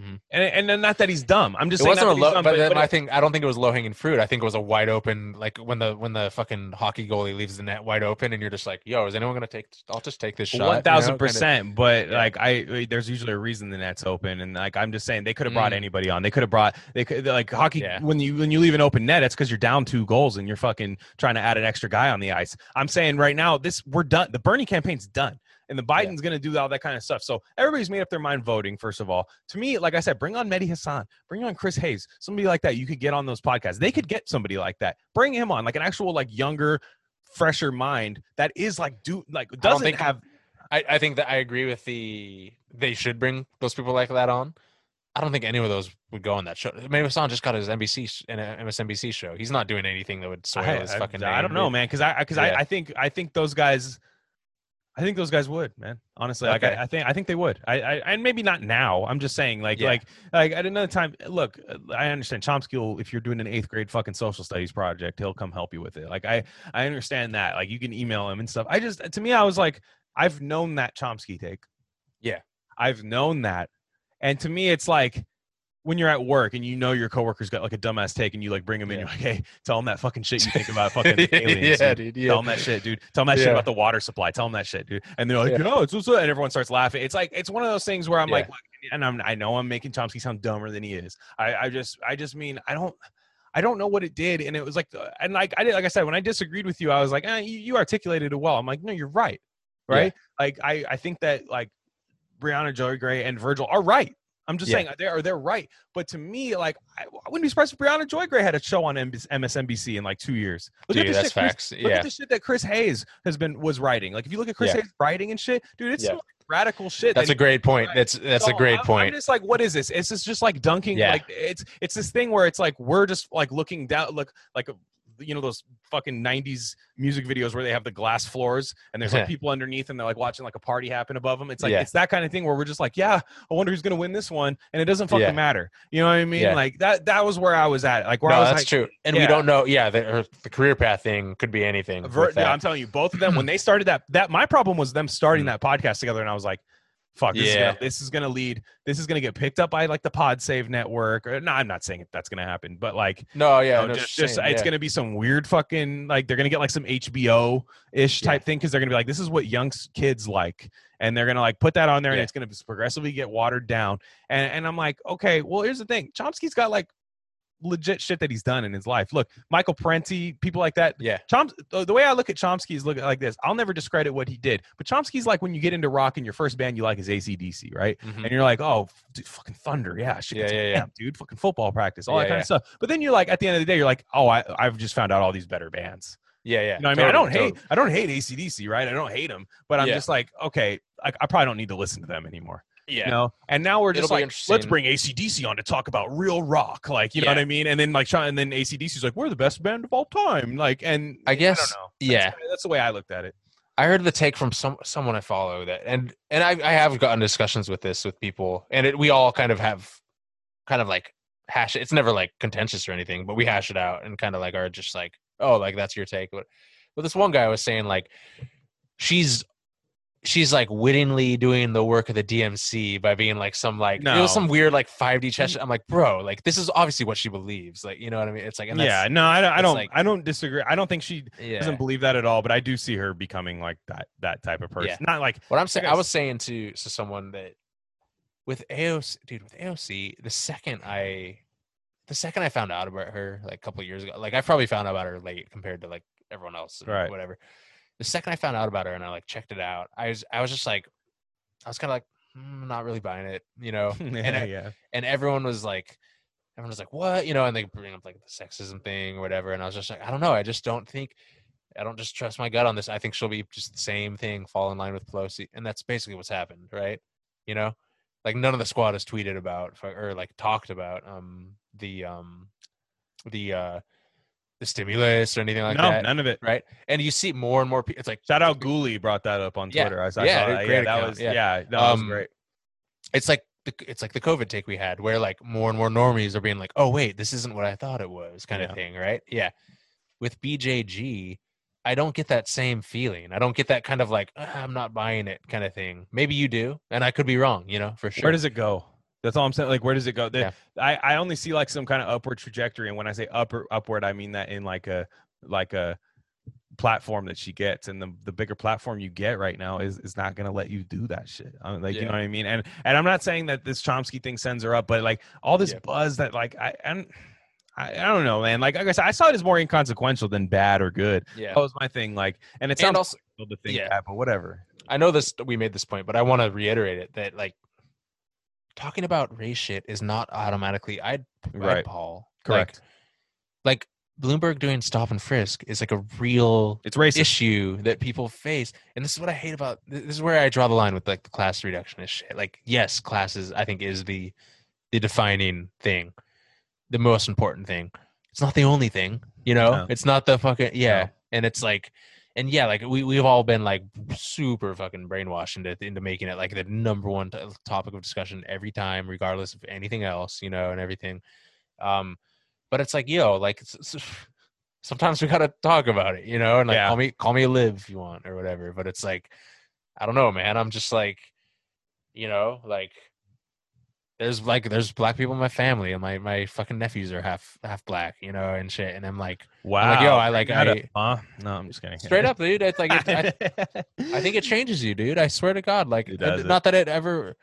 Mhm. and and not that he's dumb. I'm just it saying wasn't a low, dumb, but, then but I think I don't think it was low hanging fruit. I think it was a wide open, like when the when the fucking hockey goalie leaves the net wide open, and you're just like, "Yo, is anyone gonna take? I'll just take this shot." Thousand know, kinda- percent, but Yeah. like I, there's usually a reason the net's open, and like I'm just saying they could have brought Mm. anybody on. They could have brought they could like hockey Yeah. when you when you leave an open net, it's because you're down two goals and you're fucking trying to add an extra guy on the ice. I'm saying right now this we're done. The Bernie campaign's done, and the Biden's gonna do all that kind of stuff. So everybody's made up their mind voting. First of all, to me, like I said, bring on Mehdi Hasan, bring on Chris Hayes, somebody like that. You could get on those podcasts. They could get somebody like that. Bring him on, like an actual like younger, fresher mind that is like do like doesn't think- have I, I think that I agree with the they should bring those people like that on. I don't think any of those would go on that show. Maybe Hasan just got his NBC sh- an MSNBC show. He's not doing anything that would soil I, his I- fucking. I name, don't know, man, because I because Yeah. I, I think I think those guys, I think those guys would, man. Honestly, like I, I think I think they would. I, I and maybe not now. I'm just saying, like Yeah. like like at another time. Look, I understand Chomsky. Will, if you're doing an eighth grade fucking social studies project, he'll come help you with it. Like I I understand that. Like you can email him and stuff. I just to me, I was like, I've known that Chomsky take. Yeah. I've known that, and to me, it's like when you're at work and you know your coworker's got like a dumbass take and you like bring him in, you're like, hey, tell them that fucking shit you think about fucking aliens. yeah, dude. dude. Tell them that shit, dude. Tell him that shit about the water supply. Tell them that shit, dude. And they're like, Yeah. no, it's also, and everyone starts laughing. It's like it's one of those things where I'm like, Yeah. look, and I'm I know I'm making Chomsky sound dumber than he is. I I just I just mean I don't. I don't know what it did, and it was like, uh, and like I did, like I said, when I disagreed with you, I was like, eh, you, you articulated it well. I'm like, no, you're right, Yeah. right? Like I, I think that like Briahna Joy Gray and Virgil are right. I'm just Yeah. saying they're they're right. But to me, like I, I wouldn't be surprised if Briahna Joy Gray had a show on MSNBC in like two years. Look Dude, at the that's shit Chris- facts. Look at the shit that Chris Hayes has been was writing. Like if you look at Chris Yeah. Hayes writing and shit, dude, it's Yeah. some radical shit. That's that a great point. right. That's that's so a great I'm- point. I'm like, what is this? It's just, just like dunking. Yeah. Like it's it's this thing where it's like we're just like looking down, look like you know those fucking 90s music videos where they have the glass floors and there's like people underneath and they're like watching like a party happen above them it's like Yeah. it's that kind of thing where we're just like yeah i wonder who's gonna win this one and it doesn't fucking Yeah. matter you know what i mean Yeah. like that that was where i was at like where no, i was that's like true. And we don't know. Yeah, the, the career path thing could be anything. Ver-. I'm telling you, both of them when they started that that my problem was them starting Mm. that podcast together, and I was like, "Fuck, this, is Yeah. gonna, this is gonna lead. This is gonna get picked up by like the Pod Save Network." Or, no, I'm not saying that's gonna happen, but like, no, yeah, you know, no, just, just it's yeah. gonna be some weird fucking like they're gonna get like some HBO ish Yeah. type thing because they're gonna be like, "This is what young kids like." And they're gonna like put that on there, and it's gonna progressively get watered down. And and I'm like, okay, well, here's the thing: Chomsky's got like legit shit that he's done in his life. Look, Michael Parenti, people like that. Yeah. Chomsky, the way I look at Chomsky is look at like this. I'll never discredit what he did, but Chomsky's like when you get into rock and your first band you like is ACDC, right? Mhm. And you're like, oh, dude, fucking Thunder, yeah, shit, Yeah, yeah, yeah. band, dude, fucking football practice, all Yeah, that kind yeah. of stuff. But then you're like, at the end of the day, you're like, oh, I, I've just found out all these better bands. Yeah, yeah. You know what I mean? I don't totally, hate, I don't hate ACDC, right? I don't hate them, but I'm Yeah. just like, okay, I, I probably don't need to listen to them anymore. Yeah. You know, and now we're just It'll like, let's bring ACDC on to talk about real rock, like you know what I mean? And then like, and then ACDC's like, we're the best band of all time, like, and I guess, I don't know. yeah. That's, that's the way I looked at it. I heard the take from some someone I follow that, and and I, I have gotten discussions with this with people, and it, we all kind of have, kind of like hash it. It's never like contentious or anything, but we hash it out and kind of like are just like, oh, like that's your take. But but this one guy was saying like, she's she's like wittingly doing the work of the DNC by being like some like it No. was some weird like 5D chess. I'm like, bro, like this is obviously what she believes. Like, you know what I mean? It's like, and yeah, no, I, don't- I don't. like- I don't disagree. I don't think she yeah. doesn't believe that at all. But I do see her becoming like that that type of person. Yeah. Not like What I'm saying, I was saying to to someone that with AOC, dude, with AOC, the second I, the second I found out about her, like a couple years ago, like I probably found out about her late compared to like everyone else, or Right. Whatever. The second I found out about her and I like checked it out, I was I was just like, I was kind of like, "Hmm, not really buying it, you know. and yeah, I- yeah. and everyone was like everyone was like what you know and they bring up like the sexism thing or whatever and i was just like i don't know i just don't think i don't just trust my gut on this i think she'll be just the same thing fall in line with pelosi and that's basically what's happened right you know like none of the squad has tweeted about or like talked about um the um the uh the stimulus or anything like no, that none of it. right and you see more and more people it's like Shout out Ghoulie brought that up on Yeah, Twitter. I, saw- I yeah, saw that. yeah, that account, was yeah. yeah, that was Um, great. it's like the, it's like the COVID take we had, where like more and more normies are being like, "Oh wait, this isn't what I thought it was," kind Yeah. of thing, right? Yeah. With BJG, I don't get that same feeling. I don't get that kind of like "Ah, I'm not buying it kind of thing. Maybe you do, and I could be wrong. You know, for sure. Where does it go? That's all I'm saying. Like, where does it go? The- Yeah. I, I only see like some kind of upward trajectory, and when I say upper upward, I mean that in like a like a platform that she gets, and the the bigger platform you get right now is is not gonna let you do that shit. I mean, like, you know what I mean? And and I'm not saying that this Chomsky thing sends her up, but like all this Yeah. buzz that like I and. I, I don't know, man. Like, like I said, I saw it as more inconsequential than bad or good. yeah. That was my thing. Like, and it and sounds also, to think yeah. that, but whatever. I know this. We made this point, but I want to reiterate it that like talking about race shit is not automatically. I'd, I'd Right. Paul. Correct. Like, like Bloomberg doing stop and frisk is like a real It's racist. issue that people face and this is what i hate about this is where i draw the line with like the class reductionist shit like yes classes i think is the the defining thing the most important thing it's not the only thing you know No. it's not the fucking yeah No. and it's like and yeah like we, we've all been like super fucking brainwashed into, into making it like the number one t- topic of discussion every time regardless of anything else you know and everything um but it's like yo like it's, it's- sometimes we gotta talk about it you know and like Yeah. call me call me a live if you want or whatever but it's like i don't know man i'm just like you know like there's like there's black people in my family and my my fucking nephews are half half black you know and shit and i'm like Wow. like, yo, i like I, up, huh? no i'm just kidding. straight up dude it's like it, I, I think it changes you, dude. I swear to God. Like, It and does it. not that it ever.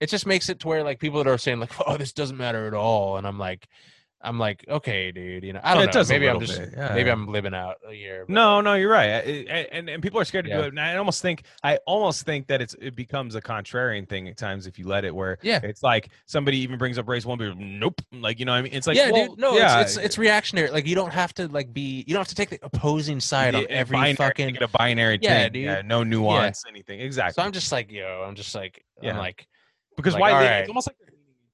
It just makes it to where like people that are saying like, "Oh, this doesn't matter at all," and I'm like, I'm like, okay, dude. You know, I don't it know. Maybe I'm just yeah. maybe I'm living out a year. but- No, no, you're right, I- and and people are scared to do it. And I almost think I almost think that it's it becomes a contrarian thing at times if you let it. Where Yeah. it's like somebody even brings up race one, but nope, like you know, what I mean, it's like yeah, well, dude. No, yeah, it's, it's it's reactionary. Like you don't have to like be. You don't have to take the opposing side on yeah, every binary, fucking. a binary Yeah, thing. dude. Yeah, no nuance, anything. Exactly. So I'm just like, yo, I'm just like, Yeah. I'm like, because like, why they, right. it's almost like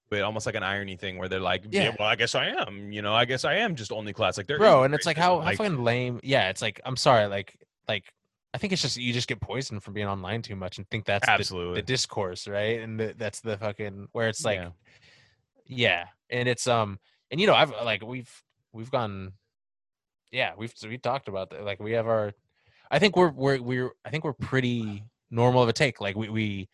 but almost like an irony thing where they're like, yeah. Yeah. well, I guess I am. You know, I guess I am just only class. Like, bro, and it's like how how fucking lame. Yeah, it's like I'm sorry, like like I think it's just you just get poisoned from being online too much and think that's the, absolutely. the discourse, right? And the, that's the fucking where it's like, Yeah. yeah. and it's um, and you know, I've like we've we've gone, yeah, we've we talked about that. Like we have our, I think we're we're we're I think we're pretty normal of a take. Like we we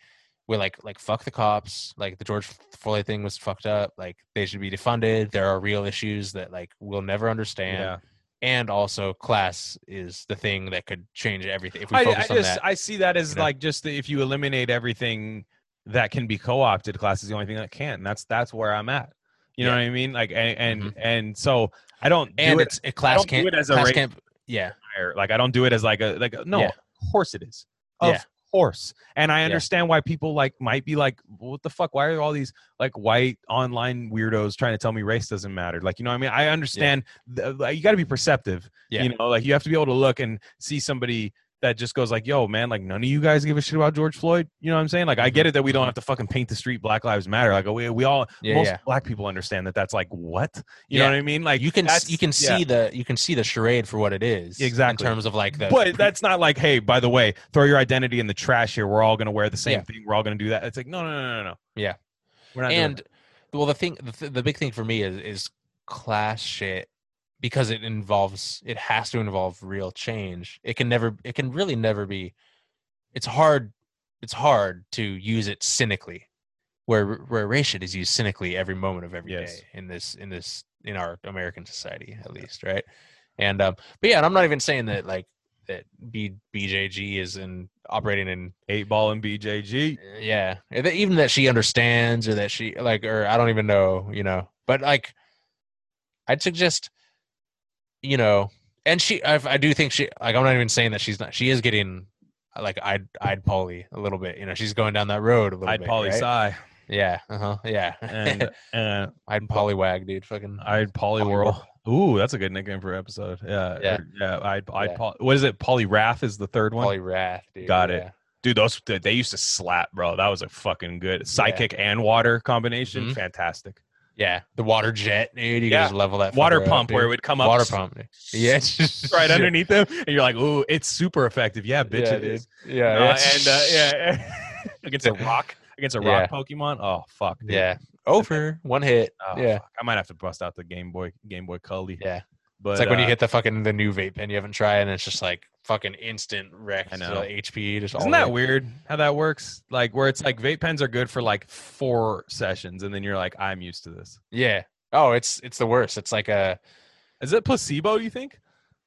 we're like like fuck the cops. Like the George Floyd thing was fucked up. Like they should be defunded. There are real issues that like we'll never understand. yeah. And also, class is the thing that could change everything if we I, focus I on just that. I see that as you know? like just the, if you eliminate everything that can be co-opted, class is the only thing that can. And that's that's where I'm at. You know what I mean? Like and and, Mhm. and so I don't do and it it's a class don't do it as a class can't yeah. Like I don't do it as like a like a, no. Yeah. Of course it is. Of Yeah. course. And I understand why people like might be like, what the fuck? Why are all these like white online weirdos trying to tell me race doesn't matter? Like you know what I mean? I understand. The, like, you got to be perceptive. Yeah. You know, like you have to be able to look and see somebody that just goes like, "Yo, man, like none of you guys give a shit about George Floyd." You know what I'm saying? Like I get mm-hmm. it that we don't have to fucking paint the street Black Lives Matter. Like we, we all Yeah, most yeah. black people understand that that's like what? You Yeah. know what I mean? Like you can you can see the you can see the charade for what it is Exactly. in terms of like the but that's not like, hey, by the way, throw your identity in the trash here. We're all gonna wear the same thing. We're all gonna do that. It's like, no, no, no, no, no. Yeah. we're not. and well the thing the, th- the big thing for me is is class shit because it involves it has to involve real change it can never it can really never be it's hard it's hard to use it cynically, where where race is used cynically every moment of every day Yes. in this in this in our American society at least, right? And um, but yeah, and I'm not even saying that like that B, BJG is in operating in Eight ball and BJG. yeah even that she understands or that she like or i don't even know you know but like i'd suggest you know and she I, I do think she like i'm not even saying that she's not she is getting like i'd i'd polly a little bit you know she's going down that road a little I'd bit poly right? sci yeah uh-huh yeah and uh, i'd Poliwag dude fucking I'd Poliwhirl. Ooh, that's a good nickname for episode. Yeah, Yeah. or- yeah. I'd I'd Yeah. poly, what is it? Poliwrath is the third one. Poliwrath dude Got it. yeah. Dude, those they used to slap, bro. That was a fucking good psychic and water combination. Mhm. Fantastic. Yeah the water jet dude you Yeah. just level that Water fucker up, pump where it would come up water pump yeah right underneath them, and you're like, ooh, it's super effective. Yeah, bitch, yeah, it dude. yeah, Uh, yeah. and uh, yeah, against a rock, against a rock Pokemon. Oh fuck, dude. yeah over one hit Oh, yeah fuck. I might have to bust out the Game Boy, Game Boy Color. Yeah. but it's like when you uh, hit the fucking the new vape pen you haven't tried and it's just like fucking instant wreck I to know. HP just all Isn't that weird how that works? Like where it's like vape pens are good for like four sessions, and then you're like, I'm used to this. Yeah. Oh, it's it's the worst. It's like a Is it placebo? You think?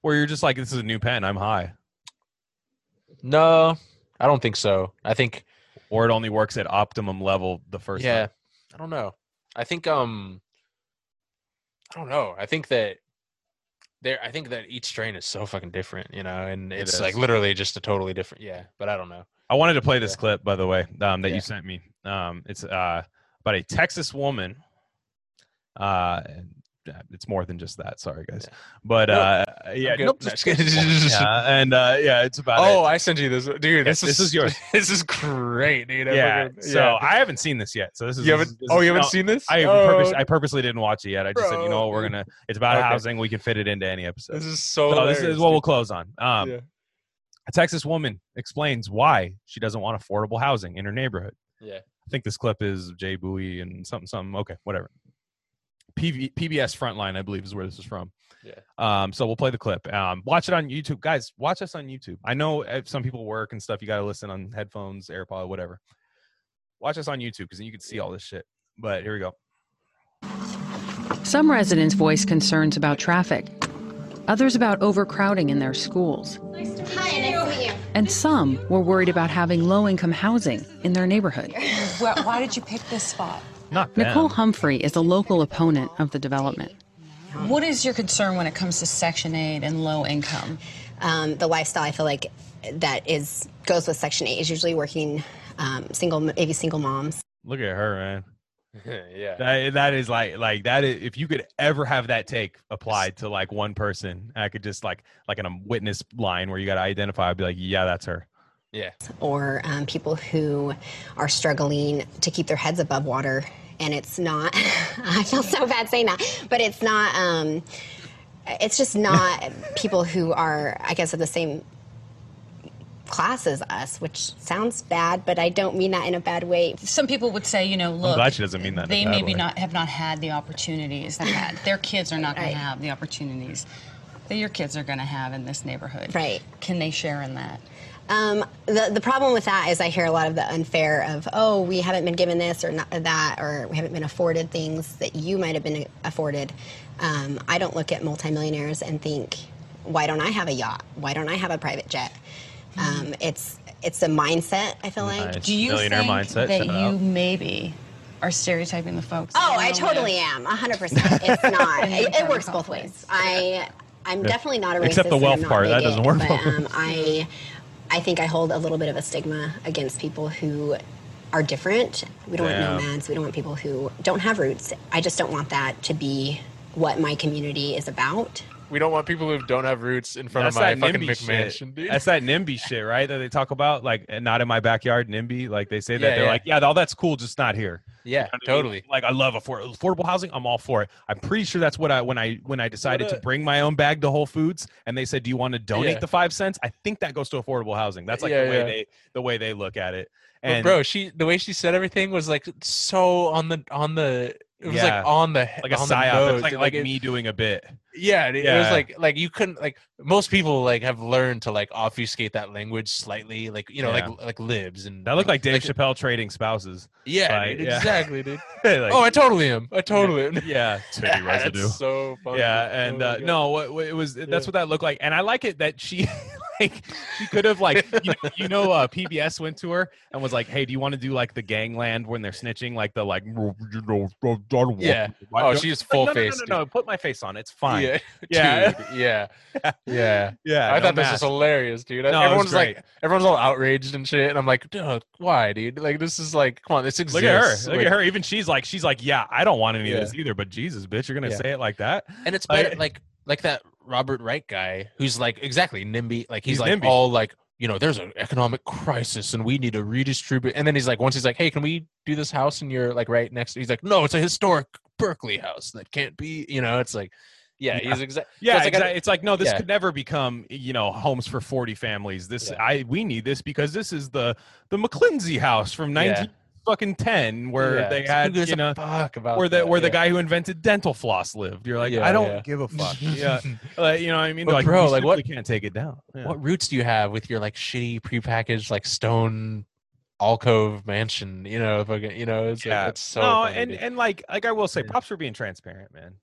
Where you're just like, this is a new pen, I'm high, no. I don't think so. I think or it only works at optimum level the first. yeah. time. I don't know. I think um I don't know. I think that there I think that each strain is so fucking different, you know, and It it's like literally just a totally different yeah, but I don't know. I wanted to play this Yeah. clip, by the way, um, that Yeah. you sent me. Um, it's uh, about a Texas woman. Uh, it's more than just that. Sorry, guys. Yeah. But No, uh, yeah, nope, just just yeah, and uh, yeah, it's about. Oh, it. I sent you this dude. This, this is, is yours. This is great, dude. I yeah. fucking- So yeah. I haven't seen this yet. So this is you haven't is- this Oh, you haven't no, seen this? I, oh, purpose, I purposely didn't watch it yet. I just said, you know what, we're gonna. It's about Okay. housing. We can fit it into any episode. this is so So this is what we'll close on. Um, Yeah. A Texas woman explains why she doesn't want affordable housing in her neighborhood. Yeah. I think this clip is Jay Bowie and something, something. Okay, whatever. PV, PBS Frontline, I believe, is where this is from. Yeah. Um, so we'll play the clip. Um, watch it on YouTube, guys. Watch us on YouTube. I know if some people work and stuff. You got to listen on headphones, AirPod, whatever. Watch us on YouTube because then you can see all this shit. But here we go. Some residents voiced concerns about traffic, others about overcrowding in their schools, Hi, nice to meet you. and some were worried about having low income housing in their neighborhood. Why, why did you pick this spot? Not them. Nicole Humphrey is a local opponent of the development. What is your concern when it comes to Section 8 and low income? Um, the lifestyle I feel like that is goes with Section 8 is usually working um, single, maybe single moms. Look at her, man. yeah. That that is like like that is if you could ever have that take applied to like one person, I could just like like in a witness line where you got to identify. I'd be like, yeah, that's her. Yeah. or um, people who are struggling to keep their heads above water. And it's not, I feel so bad saying that, but it's not, um, it's just not people who are, I guess, of the same class as us, which sounds bad, but I don't mean that in a bad way. Some people would say, you know, look, glad she doesn't mean that they maybe way. not have not had the opportunities that their kids are not going Right. to have the opportunities that your kids are going to have in this neighborhood. Right. Can they share in that? Um, the the problem with that is I hear a lot of the unfair of oh we haven't been given this or not that or we haven't been afforded things that you might have been afforded. Um, I don't look at multimillionaires and think why don't I have a yacht? Why don't I have a private jet? Um, it's it's a mindset. I feel like. Do you Millionaire think mindset, that you out. maybe are stereotyping the folks? Oh, that I live- totally am. hundred percent. It's not. It, it works both ways. I I'm definitely not a racist. Except the wealth I'm part, that bigot, doesn't work But um, I I think I hold a little bit of a stigma against people who are different. We don't Damn. want nomads. We don't want people who don't have roots. I just don't want that to be what my community is about. We don't want people who don't have roots in front That's of my fucking NIMBY McMansion, dude. That's that NIMBY shit, right? That they talk about, like, eh, not in my backyard, NIMBY. Like they say that Yeah, they're yeah. like, yeah, all that's cool, just not here. yeah, You know what I mean? totally. Like I love affor- affordable housing. I'm all for it. I'm pretty sure that's what I when I when I decided to bring my own bag to Whole Foods and they said, "Do you want to donate Yeah. the five cents?" I think that goes to affordable housing. That's like the way they the way they look at it. But And bro, she the way she said everything was like so on the on the it was Yeah. like on the like a on psyop. It's like like it- me doing a bit. Yeah, dude, it was like like you couldn't like most people like have learned to like obfuscate that language slightly, like you know, Yeah. like like libs and That looked like Dave Chappelle trading spouses. Yeah, Like, dude, yeah. exactly, dude. Like- oh, I totally am. I totally am. Yeah, titty That's residue. so funny. Yeah, Oh and my uh, no, it was that's what that looked like, and I like it that she like she could have like you know, you know uh, PBS went to her and was like, hey, do you want to do like the gangland when they're snitching, like the like Yeah. Oh, she's Like, full no, no, face. No, no, no, put my face on. It's fine. Yeah, Yeah. dude, yeah, yeah, Yeah, I no thought this was hilarious, dude. No, it was everyone's great. like, everyone's all outraged and shit, and I'm like, dude, why, dude? Like, this is like, come on, this exists. Look at her. Look Like, at her. Even she's like, she's like, yeah, I don't want any Yeah. of this either. But Jesus, bitch, you're gonna Yeah. say it like that? And it's Like- better, like, like that Robert Reich guy who's like exactly NIMBY. Like he's, He's like NIMBY. all like, you know, there's an economic crisis and we need to redistribute. And then he's like, once he's like, hey, can we do this house and you're like right next? to He's like, no, it's a historic Berkeley house that can't be. You know, it's like, yeah, Yeah. he's exactly. Yeah, it's like, exactly. It's like no, this yeah. could never become you know homes for forty families. This Yeah. I we need this because this is the the McClinsey house from nineteen fucking ten where Yeah. they had you know fuck about where the that? where the guy who invented dental floss lived. You're like Yeah, I don't yeah. give a fuck. yeah, like, you know what I mean? But like bro, like, what- can't take it down. Yeah. What roots do you have with your like shitty prepackaged like stone alcove mansion? You know, fucking, you know, it's yeah, like, it's so no, funny, and dude. and like like I will say, props for being transparent, man.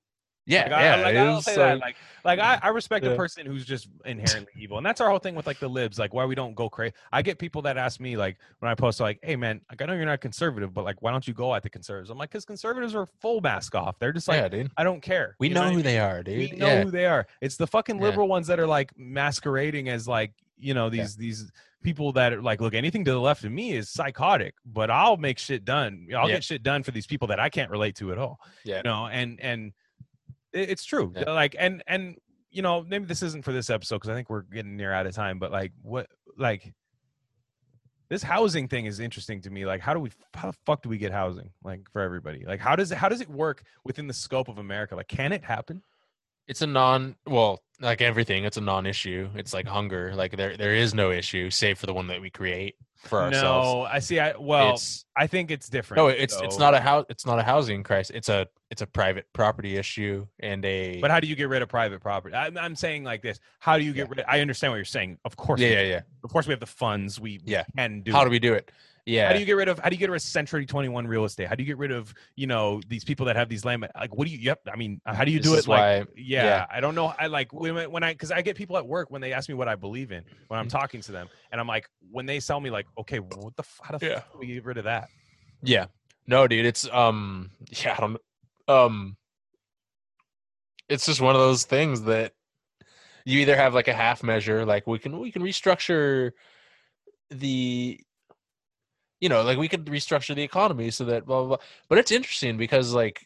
Yeah, Like, I, yeah, like, it I'll is say so- that. Like, like I, I respect Yeah. a person who's just inherently evil, and that's our whole thing with like the libs. Like, why we don't go crazy. I get people that ask me like when I post like, "Hey, man, like I know you're not conservative, but like, why don't you go at the conservatives?" I'm like, because conservatives are full mask off. They're just like, yeah, dude. I don't care. We You know I who mean? they are, dude. We know yeah. who they are. It's the fucking liberal ones that are like masquerading as like you know these these people that are like look anything to the left of me is psychotic, but I'll make shit done. I'll Yeah. get shit done for these people that I can't relate to at all. Yeah. You know, and and it's true. Yeah. Uh, like and and you know maybe this isn't for this episode because I think we're getting near out of time. But like what like this housing thing is interesting to me. Like how do we how the fuck do we get housing like for everybody? Like how does it how does it work within the scope of America? Like can it happen? It's a non well, like everything, it's a non-issue. It's like hunger. Like there there is no issue save for the one that we create for ourselves. No, I see. I well, It's- I think it's different. No, it's it's not a house it's not a housing crisis. It's a it's a private property issue and a But how do you get rid of private property? I'm, I'm saying like this. How do you get rid? I understand what you're saying. Of course. Yeah, yeah, yeah. Of course, we have the funds. We we Yeah. can do. How it. do we do it? Yeah. How do you get rid of? How do you get rid of Century 21 real estate? How do you get rid of you know these people that have these land? Like, what do you? Yep. I mean, how do you This do it? Like, why- yeah, yeah. I don't know. I like when when I because I get people at work when they ask me what I believe in when I'm Mhm. talking to them, and I'm like, when they sell me like, okay, what the f- how the Yeah. fuck do we get rid of that? Yeah. No, dude, it's um yeah, I don't um it's just one of those things that you either have like a half measure, like we can we can restructure the you know, like we could restructure the economy so that blah blah blah. But it's interesting because like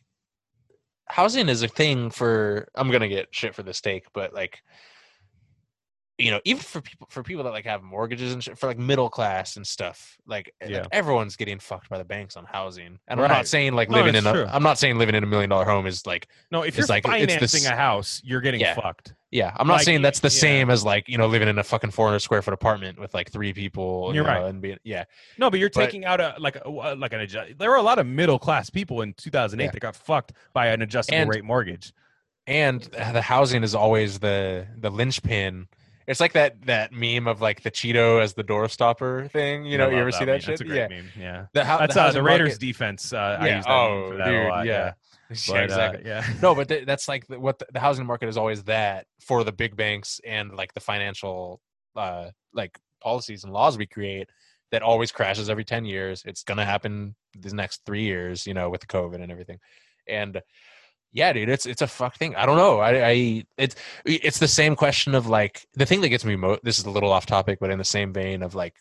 housing is a thing for I'm gonna get shit for this take, but like you know, even for people for people that like have mortgages and shit, for like middle class and stuff, like, eh, like, everyone's getting fucked by the banks on housing. And I'm not saying like No, living in a true. am not saying living in a million dollar home is like No, if you're like- financing this- a house, you're getting Yeah. fucked. yeah, I'm not Like, saying that's the yeah. same as like, you know, living in a fucking 400 square foot apartment with like three people. You're you know, right. And being, yeah. No, but you're But- taking out a like a like an adjust. There were a lot of middle class people in 2008 Yeah. that got fucked by an adjustable And- rate mortgage. and the housing is always the the linchpin. It's like that that meme of like the Cheeto as the door stopper thing. You know, you ever that see that meme. shit? That's a great yeah. meme. Yeah, The, hou- that's the uh, the Raiders market- defense. Uh, I yeah. use that meme oh, for that dude, a lot. yeah. Yeah, Yeah, But, uh, exactly. yeah. no, but th- that's like the, what the, the housing market is always that for the big banks and like the financial uh like policies and laws we create that always crashes every 10 years. It's going to happen the next 3 years, you know, with COVID and everything. And yeah, dude, it's it's a fuck thing. I don't know. I, I it's it's the same question of like the thing that gets me most. This is a little off topic, but in the same vein of like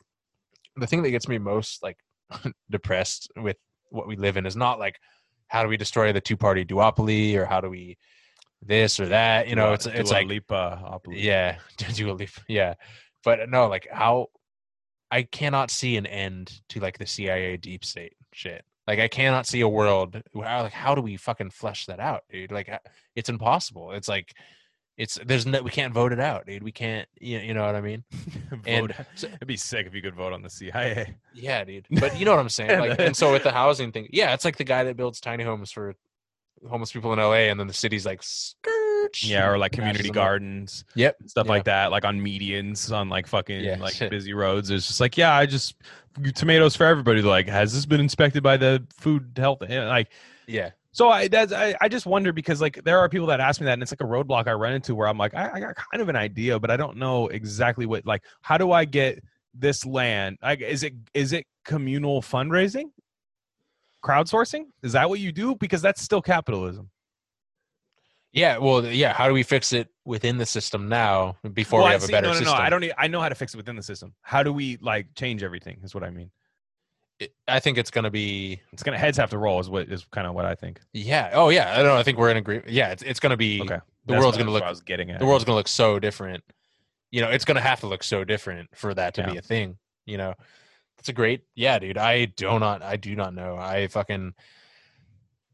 the thing that gets me most like depressed with what we live in is not like how do we destroy the two party duopoly or how do we this or that. You know, it's it's like Lipa, yeah, Dua Lipa, yeah, but no, like how I cannot see an end to like the CIA deep state shit. Like I cannot see a world where like how do we fucking flesh that out, dude? Like it's impossible. It's like it's there's no we can't vote it out, dude. We can't you, you know what I mean? and Vote. It'd be sick if you could vote on the CIA. yeah, dude. But you know what I'm saying? Like and so with the housing thing, yeah, it's like the guy that builds tiny homes for homeless people in LA, and then the city's like skirt. Yeah, or like community them up. gardens. Yep. Stuff Yeah. like that, like on medians, on like fucking Yeah, like shit. busy roads. It's just like, yeah, I just tomatoes for everybody. Like, has this been inspected by the food health? and, Like, Yeah. so I that's I, I just wonder because like there are people that ask me that, and it's like a roadblock I run into where I'm like, I, I got kind of an idea, but I don't know exactly what like how do I get this land? Like, is it is it communal fundraising, crowdsourcing? Is that what you do? Because that's still capitalism. Yeah. Well, yeah. How do we fix it within the system now before Well, we have a see- better no, no, system? No, I don't. Need, I know how to fix it within the system. How do we like change everything? Is what I mean. It- I think it's gonna be. It's gonna heads have to roll. Is what is kind of what I think. Yeah. Oh, yeah. I don't know. I think we're in agreement. Yeah. It's it's gonna be. Okay. The That's world's gonna look. I was getting at. The world's gonna look so different. You know, it's gonna have to look so different for that to be a thing. You know, it's a great. Yeah, dude. I do not. I do not know. I fucking.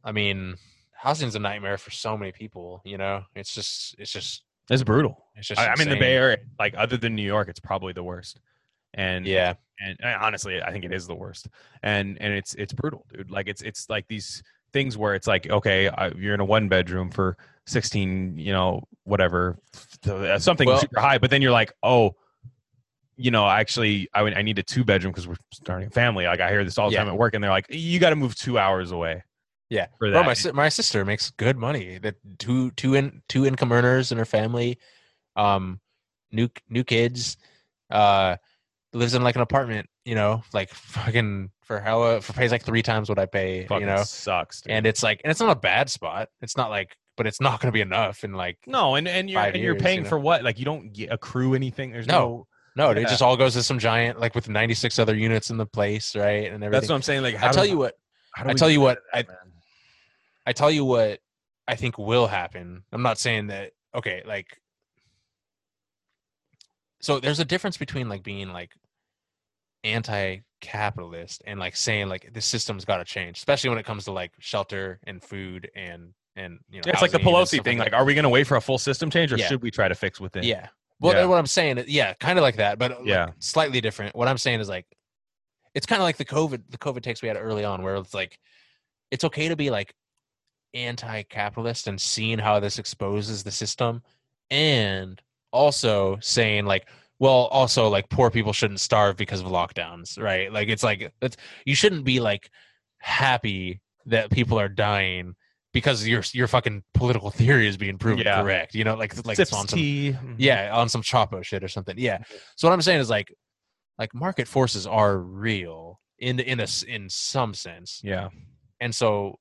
I mean, housing's a nightmare for so many people. You know, it's just. It's just. It's brutal. It's just. I, I'm in the. Bay Area. Like other than New York, it's probably the worst. And Yeah. and uh, honestly, I think it is the worst. And and it's it's brutal, dude. Like it's it's like these things where it's like, okay, uh, you're in a one bedroom for 16, you know, whatever, something Well- super high, but then you're like, oh, you know, actually, I I need a two bedroom because we're starting a family. Like I hear this all the Yeah. time at work, and they're like, you got to move two hours away. Yeah, for Bro, my my sister makes good money. That two two in two income earners in her family, um, new new kids, uh, lives in like an apartment. You know, like fucking for how for pays like three times what I pay. Fucking you know, sucks. dude. and it's like and it's not a bad spot. It's not like, but it's not going to be enough. And like, no, and and you're and you're paying you know? for what? Like you don't get, accrue anything. There's No. no. no, it just all goes to some giant like with ninety six other units in the place, right? And everything. That's what I'm saying. Like I tell you what, I tell you what, of that, I man? I tell you what I think will happen. I'm not saying that okay, like so there's a difference between like being like anti-capitalist and like saying like the system's got to change, especially when it comes to like shelter and food and and you know Yeah, it's like the Pelosi thing. that. Like, are we going to wait for a full system change, or Yeah. should we try to fix within? Yeah. Well, Yeah. what I'm saying, is- yeah, kind of like that, but like, Yeah. slightly different. What I'm saying is like, it's kind of like the COVID, the COVID takes we had early on, where it's like, it's okay to be like anti-capitalist and seeing how this exposes the system, and also saying like, well, also like poor people shouldn't starve because of lockdowns, right? Like it's like it's you shouldn't be like happy that people are dying because your your fucking political theory is being proven Yeah. correct. You know, like like Sips on some tea. Yeah on some chapo shit or something yeah mm-hmm. so what i'm saying is like like market forces are real in in a in some sense Yeah. and so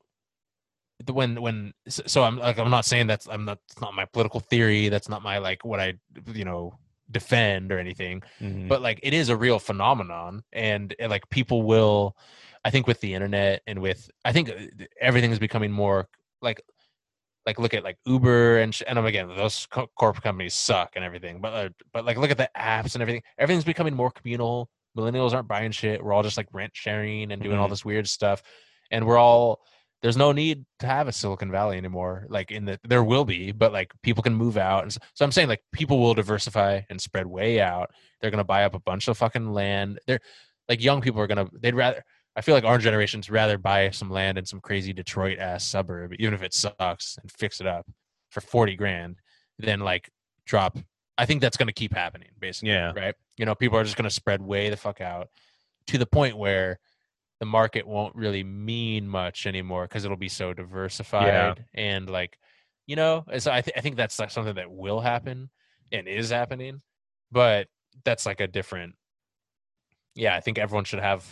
when when so i'm like i'm not saying that's i'm not it's not my political theory that's not my like what i you know defend or anything Mhm. but like it is a real phenomenon and uh, like people will i think with the internet and with i think uh, everything is becoming more like like look at like uber and sh- and um, again those co- corporate companies suck and everything but uh, but like look at the apps and everything everything's becoming more communal millennials aren't buying shit we're all just like rent sharing and doing all Mhm. this weird stuff and we're all there's no need to have a silicon valley anymore like in the there will be but like people can move out and so, so i'm saying like people will diversify and spread way out. They're gonna buy up a bunch of fucking land. They're like young people are gonna they'd rather i feel like our generation's rather buy some land in some crazy detroit ass suburb even if it sucks and fix it up for 40 grand than like drop. I think that's gonna keep happening basically Yeah. right? You know people are just gonna spread way the fuck out to the point where the market won't really mean much anymore because it'll be so diversified and like you know so I, th- I think that's like something that will happen and is happening but that's like a different yeah i think everyone should have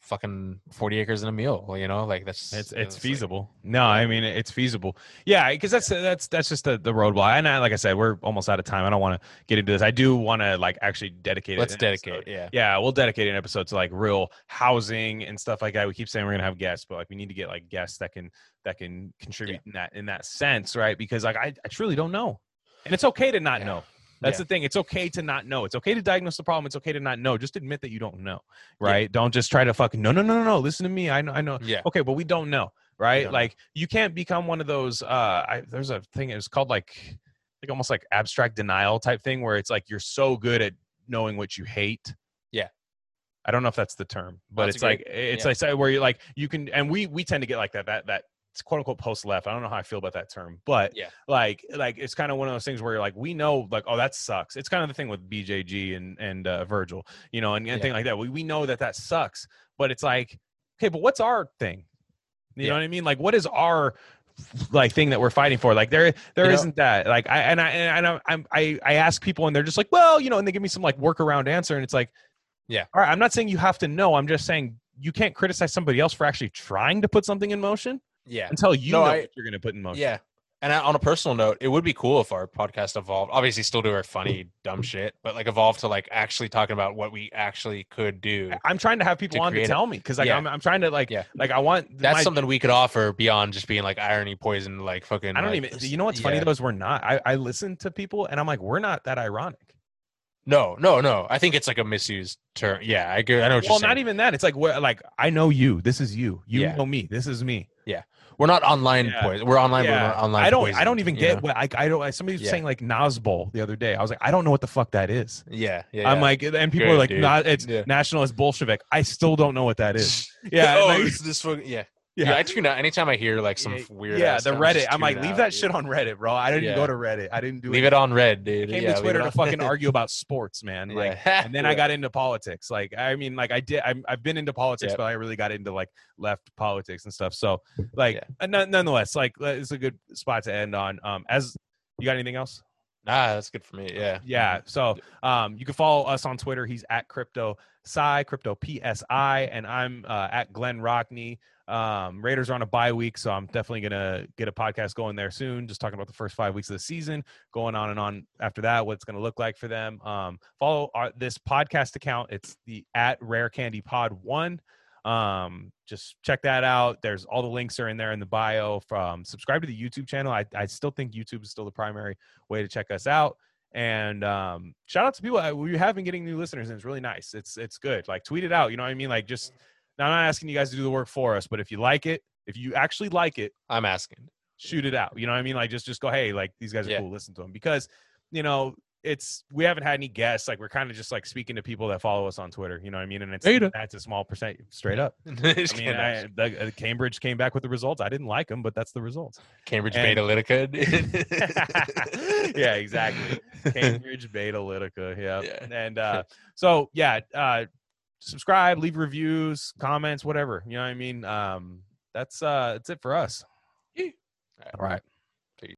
fucking 40 acres and a mule you know like that's uh, It's it's like- feasible. No, I mean it's feasible. Yeah, because that's that's that's just the the roadblock. And I, like I said, we're almost out of time. I don't want to get into this. I do want to like actually dedicate. let's dedicate episode. yeah Yeah, we'll dedicate an episode to like real housing and stuff like that. We keep saying we're gonna have guests, but like we need to get like guests that can that can contribute in that in that sense, right? Because like I, I truly don't know, and it's okay to not Yeah. know. That's Yeah. the thing. It's okay to not know. It's okay to diagnose the problem. It's okay to not know. Just admit that you don't know, right? Don't just try to fucking no, no, no, no, no. Listen to me. I know, I know. yeah Okay, but we don't know, right? don't know. like you can't become one of those. Uh, I, there's a thing. It's called like, like almost like abstract denial type thing, where it's like you're so good at knowing what you hate. Yeah. I don't know if that's the term, but That's it's a like it's yeah. like where you're like you can, and we we tend to get like that that that it's quote unquote post left. I don't know how I feel about that term, but Yeah. like like it's kind of one of those things where you're like we know like oh that sucks. It's kind of the thing with BJG and and uh, Virgil, you know, and anything like that. We we know that that sucks, but it's like okay, but what's our thing? You know what I mean? Like what is our like thing that we're fighting for? Like there there You not that. Like I and I and I I'm, I I ask people and they're just like well you know and they give me some like workaround answer and it's like Yeah. all right. I'm not saying you have to know. I'm just saying you can't criticize somebody else for actually trying to put something in motion Yeah. until you No, know I- what you're going to put in motion. Yeah. And I- on a personal note, it would be cool if our podcast evolved. Obviously, still do our funny, dumb shit, but like evolve to like actually talking about what we actually could do. I'm trying to have people To on to create it. tell me because like Yeah. I'm, I'm trying to like Yeah. like I want That's my- something we could offer beyond just being like irony, poison, like fucking. I don't like, even. You know what's funny yeah. though is we're not. I I listen to people and I'm like we're not that ironic. No, no, no. I think it's like a misused term. Yeah, I agree. I know what Well, you're saying. not even that. It's like we're like I know you. This is you. You Yeah. know me. This is me. Yeah, we're not online. Yeah. Poison. We're online. But we're Yeah. not online. I don't. poison, I don't even get know? what I. I don't. I- Somebody was Yeah. saying like Nazbol the other day. I was like, I don't know what the fuck that is. Yeah, yeah. I'm like, and people Good, are like, nah, it's nationalist Bolshevik. I still don't know what that is. Yeah, oh, like- this fucking yeah. Yeah. Yeah, I tune out anytime I hear like some weird. yeah, the stuff, Reddit. I'm like, leave out, that dude. shit on Reddit, bro. I didn't Yeah. go to Reddit. I didn't do it. Leave it on red, dude. I came yeah, to Twitter to fucking argue about sports, man. Like, and then I got into politics. Like, I mean, like I did. I'm, I've been into politics, Yep. but I really got into like left politics and stuff. So, like, uh, nonetheless, like, uh, it's a good spot to end on. Um, as you got anything else? Nah, that's good for me. Yeah. Yeah. So um, you can follow us on Twitter. He's at crypto psi, crypto psi, and I'm uh, at Glenn Rockney. Um, Raiders are on a bye week, so I'm definitely gonna get a podcast going there soon. Just talking about the first five weeks of the season, going on and on after that, what it's gonna look like for them. Um, follow our, this podcast account. It's the at Rare Candy Pod One. Um, just check that out. There's all the links are in there in the bio. From subscribe to the YouTube channel. I, I still think YouTube is still the primary way to check us out. And um, shout out to people. uh, We have been getting new listeners, and it's really nice. It's it's good. Like tweet it out. You know what I mean? Like just. Now, I'm not asking you guys to do the work for us, but if you like it, if you actually like it, I'm asking. shoot it out. You know what I mean? Like just just go, hey, like these guys are Yeah. cool. Listen to them because you know it's we haven't had any guests. Like we're kind of just like speaking to people that follow us on Twitter. You know what I mean? And it's Beta. that's a small percent. Straight up. I mean. I, the, uh, Cambridge came back with the results. I didn't like them, but that's the results. Cambridge and- Beta Lytica. yeah, exactly. Cambridge Beta Lytica. Yeah. Yeah. And uh, so yeah, uh, subscribe, leave reviews, comments, whatever. You know what I mean? Um, that's uh, that's it for us. All right.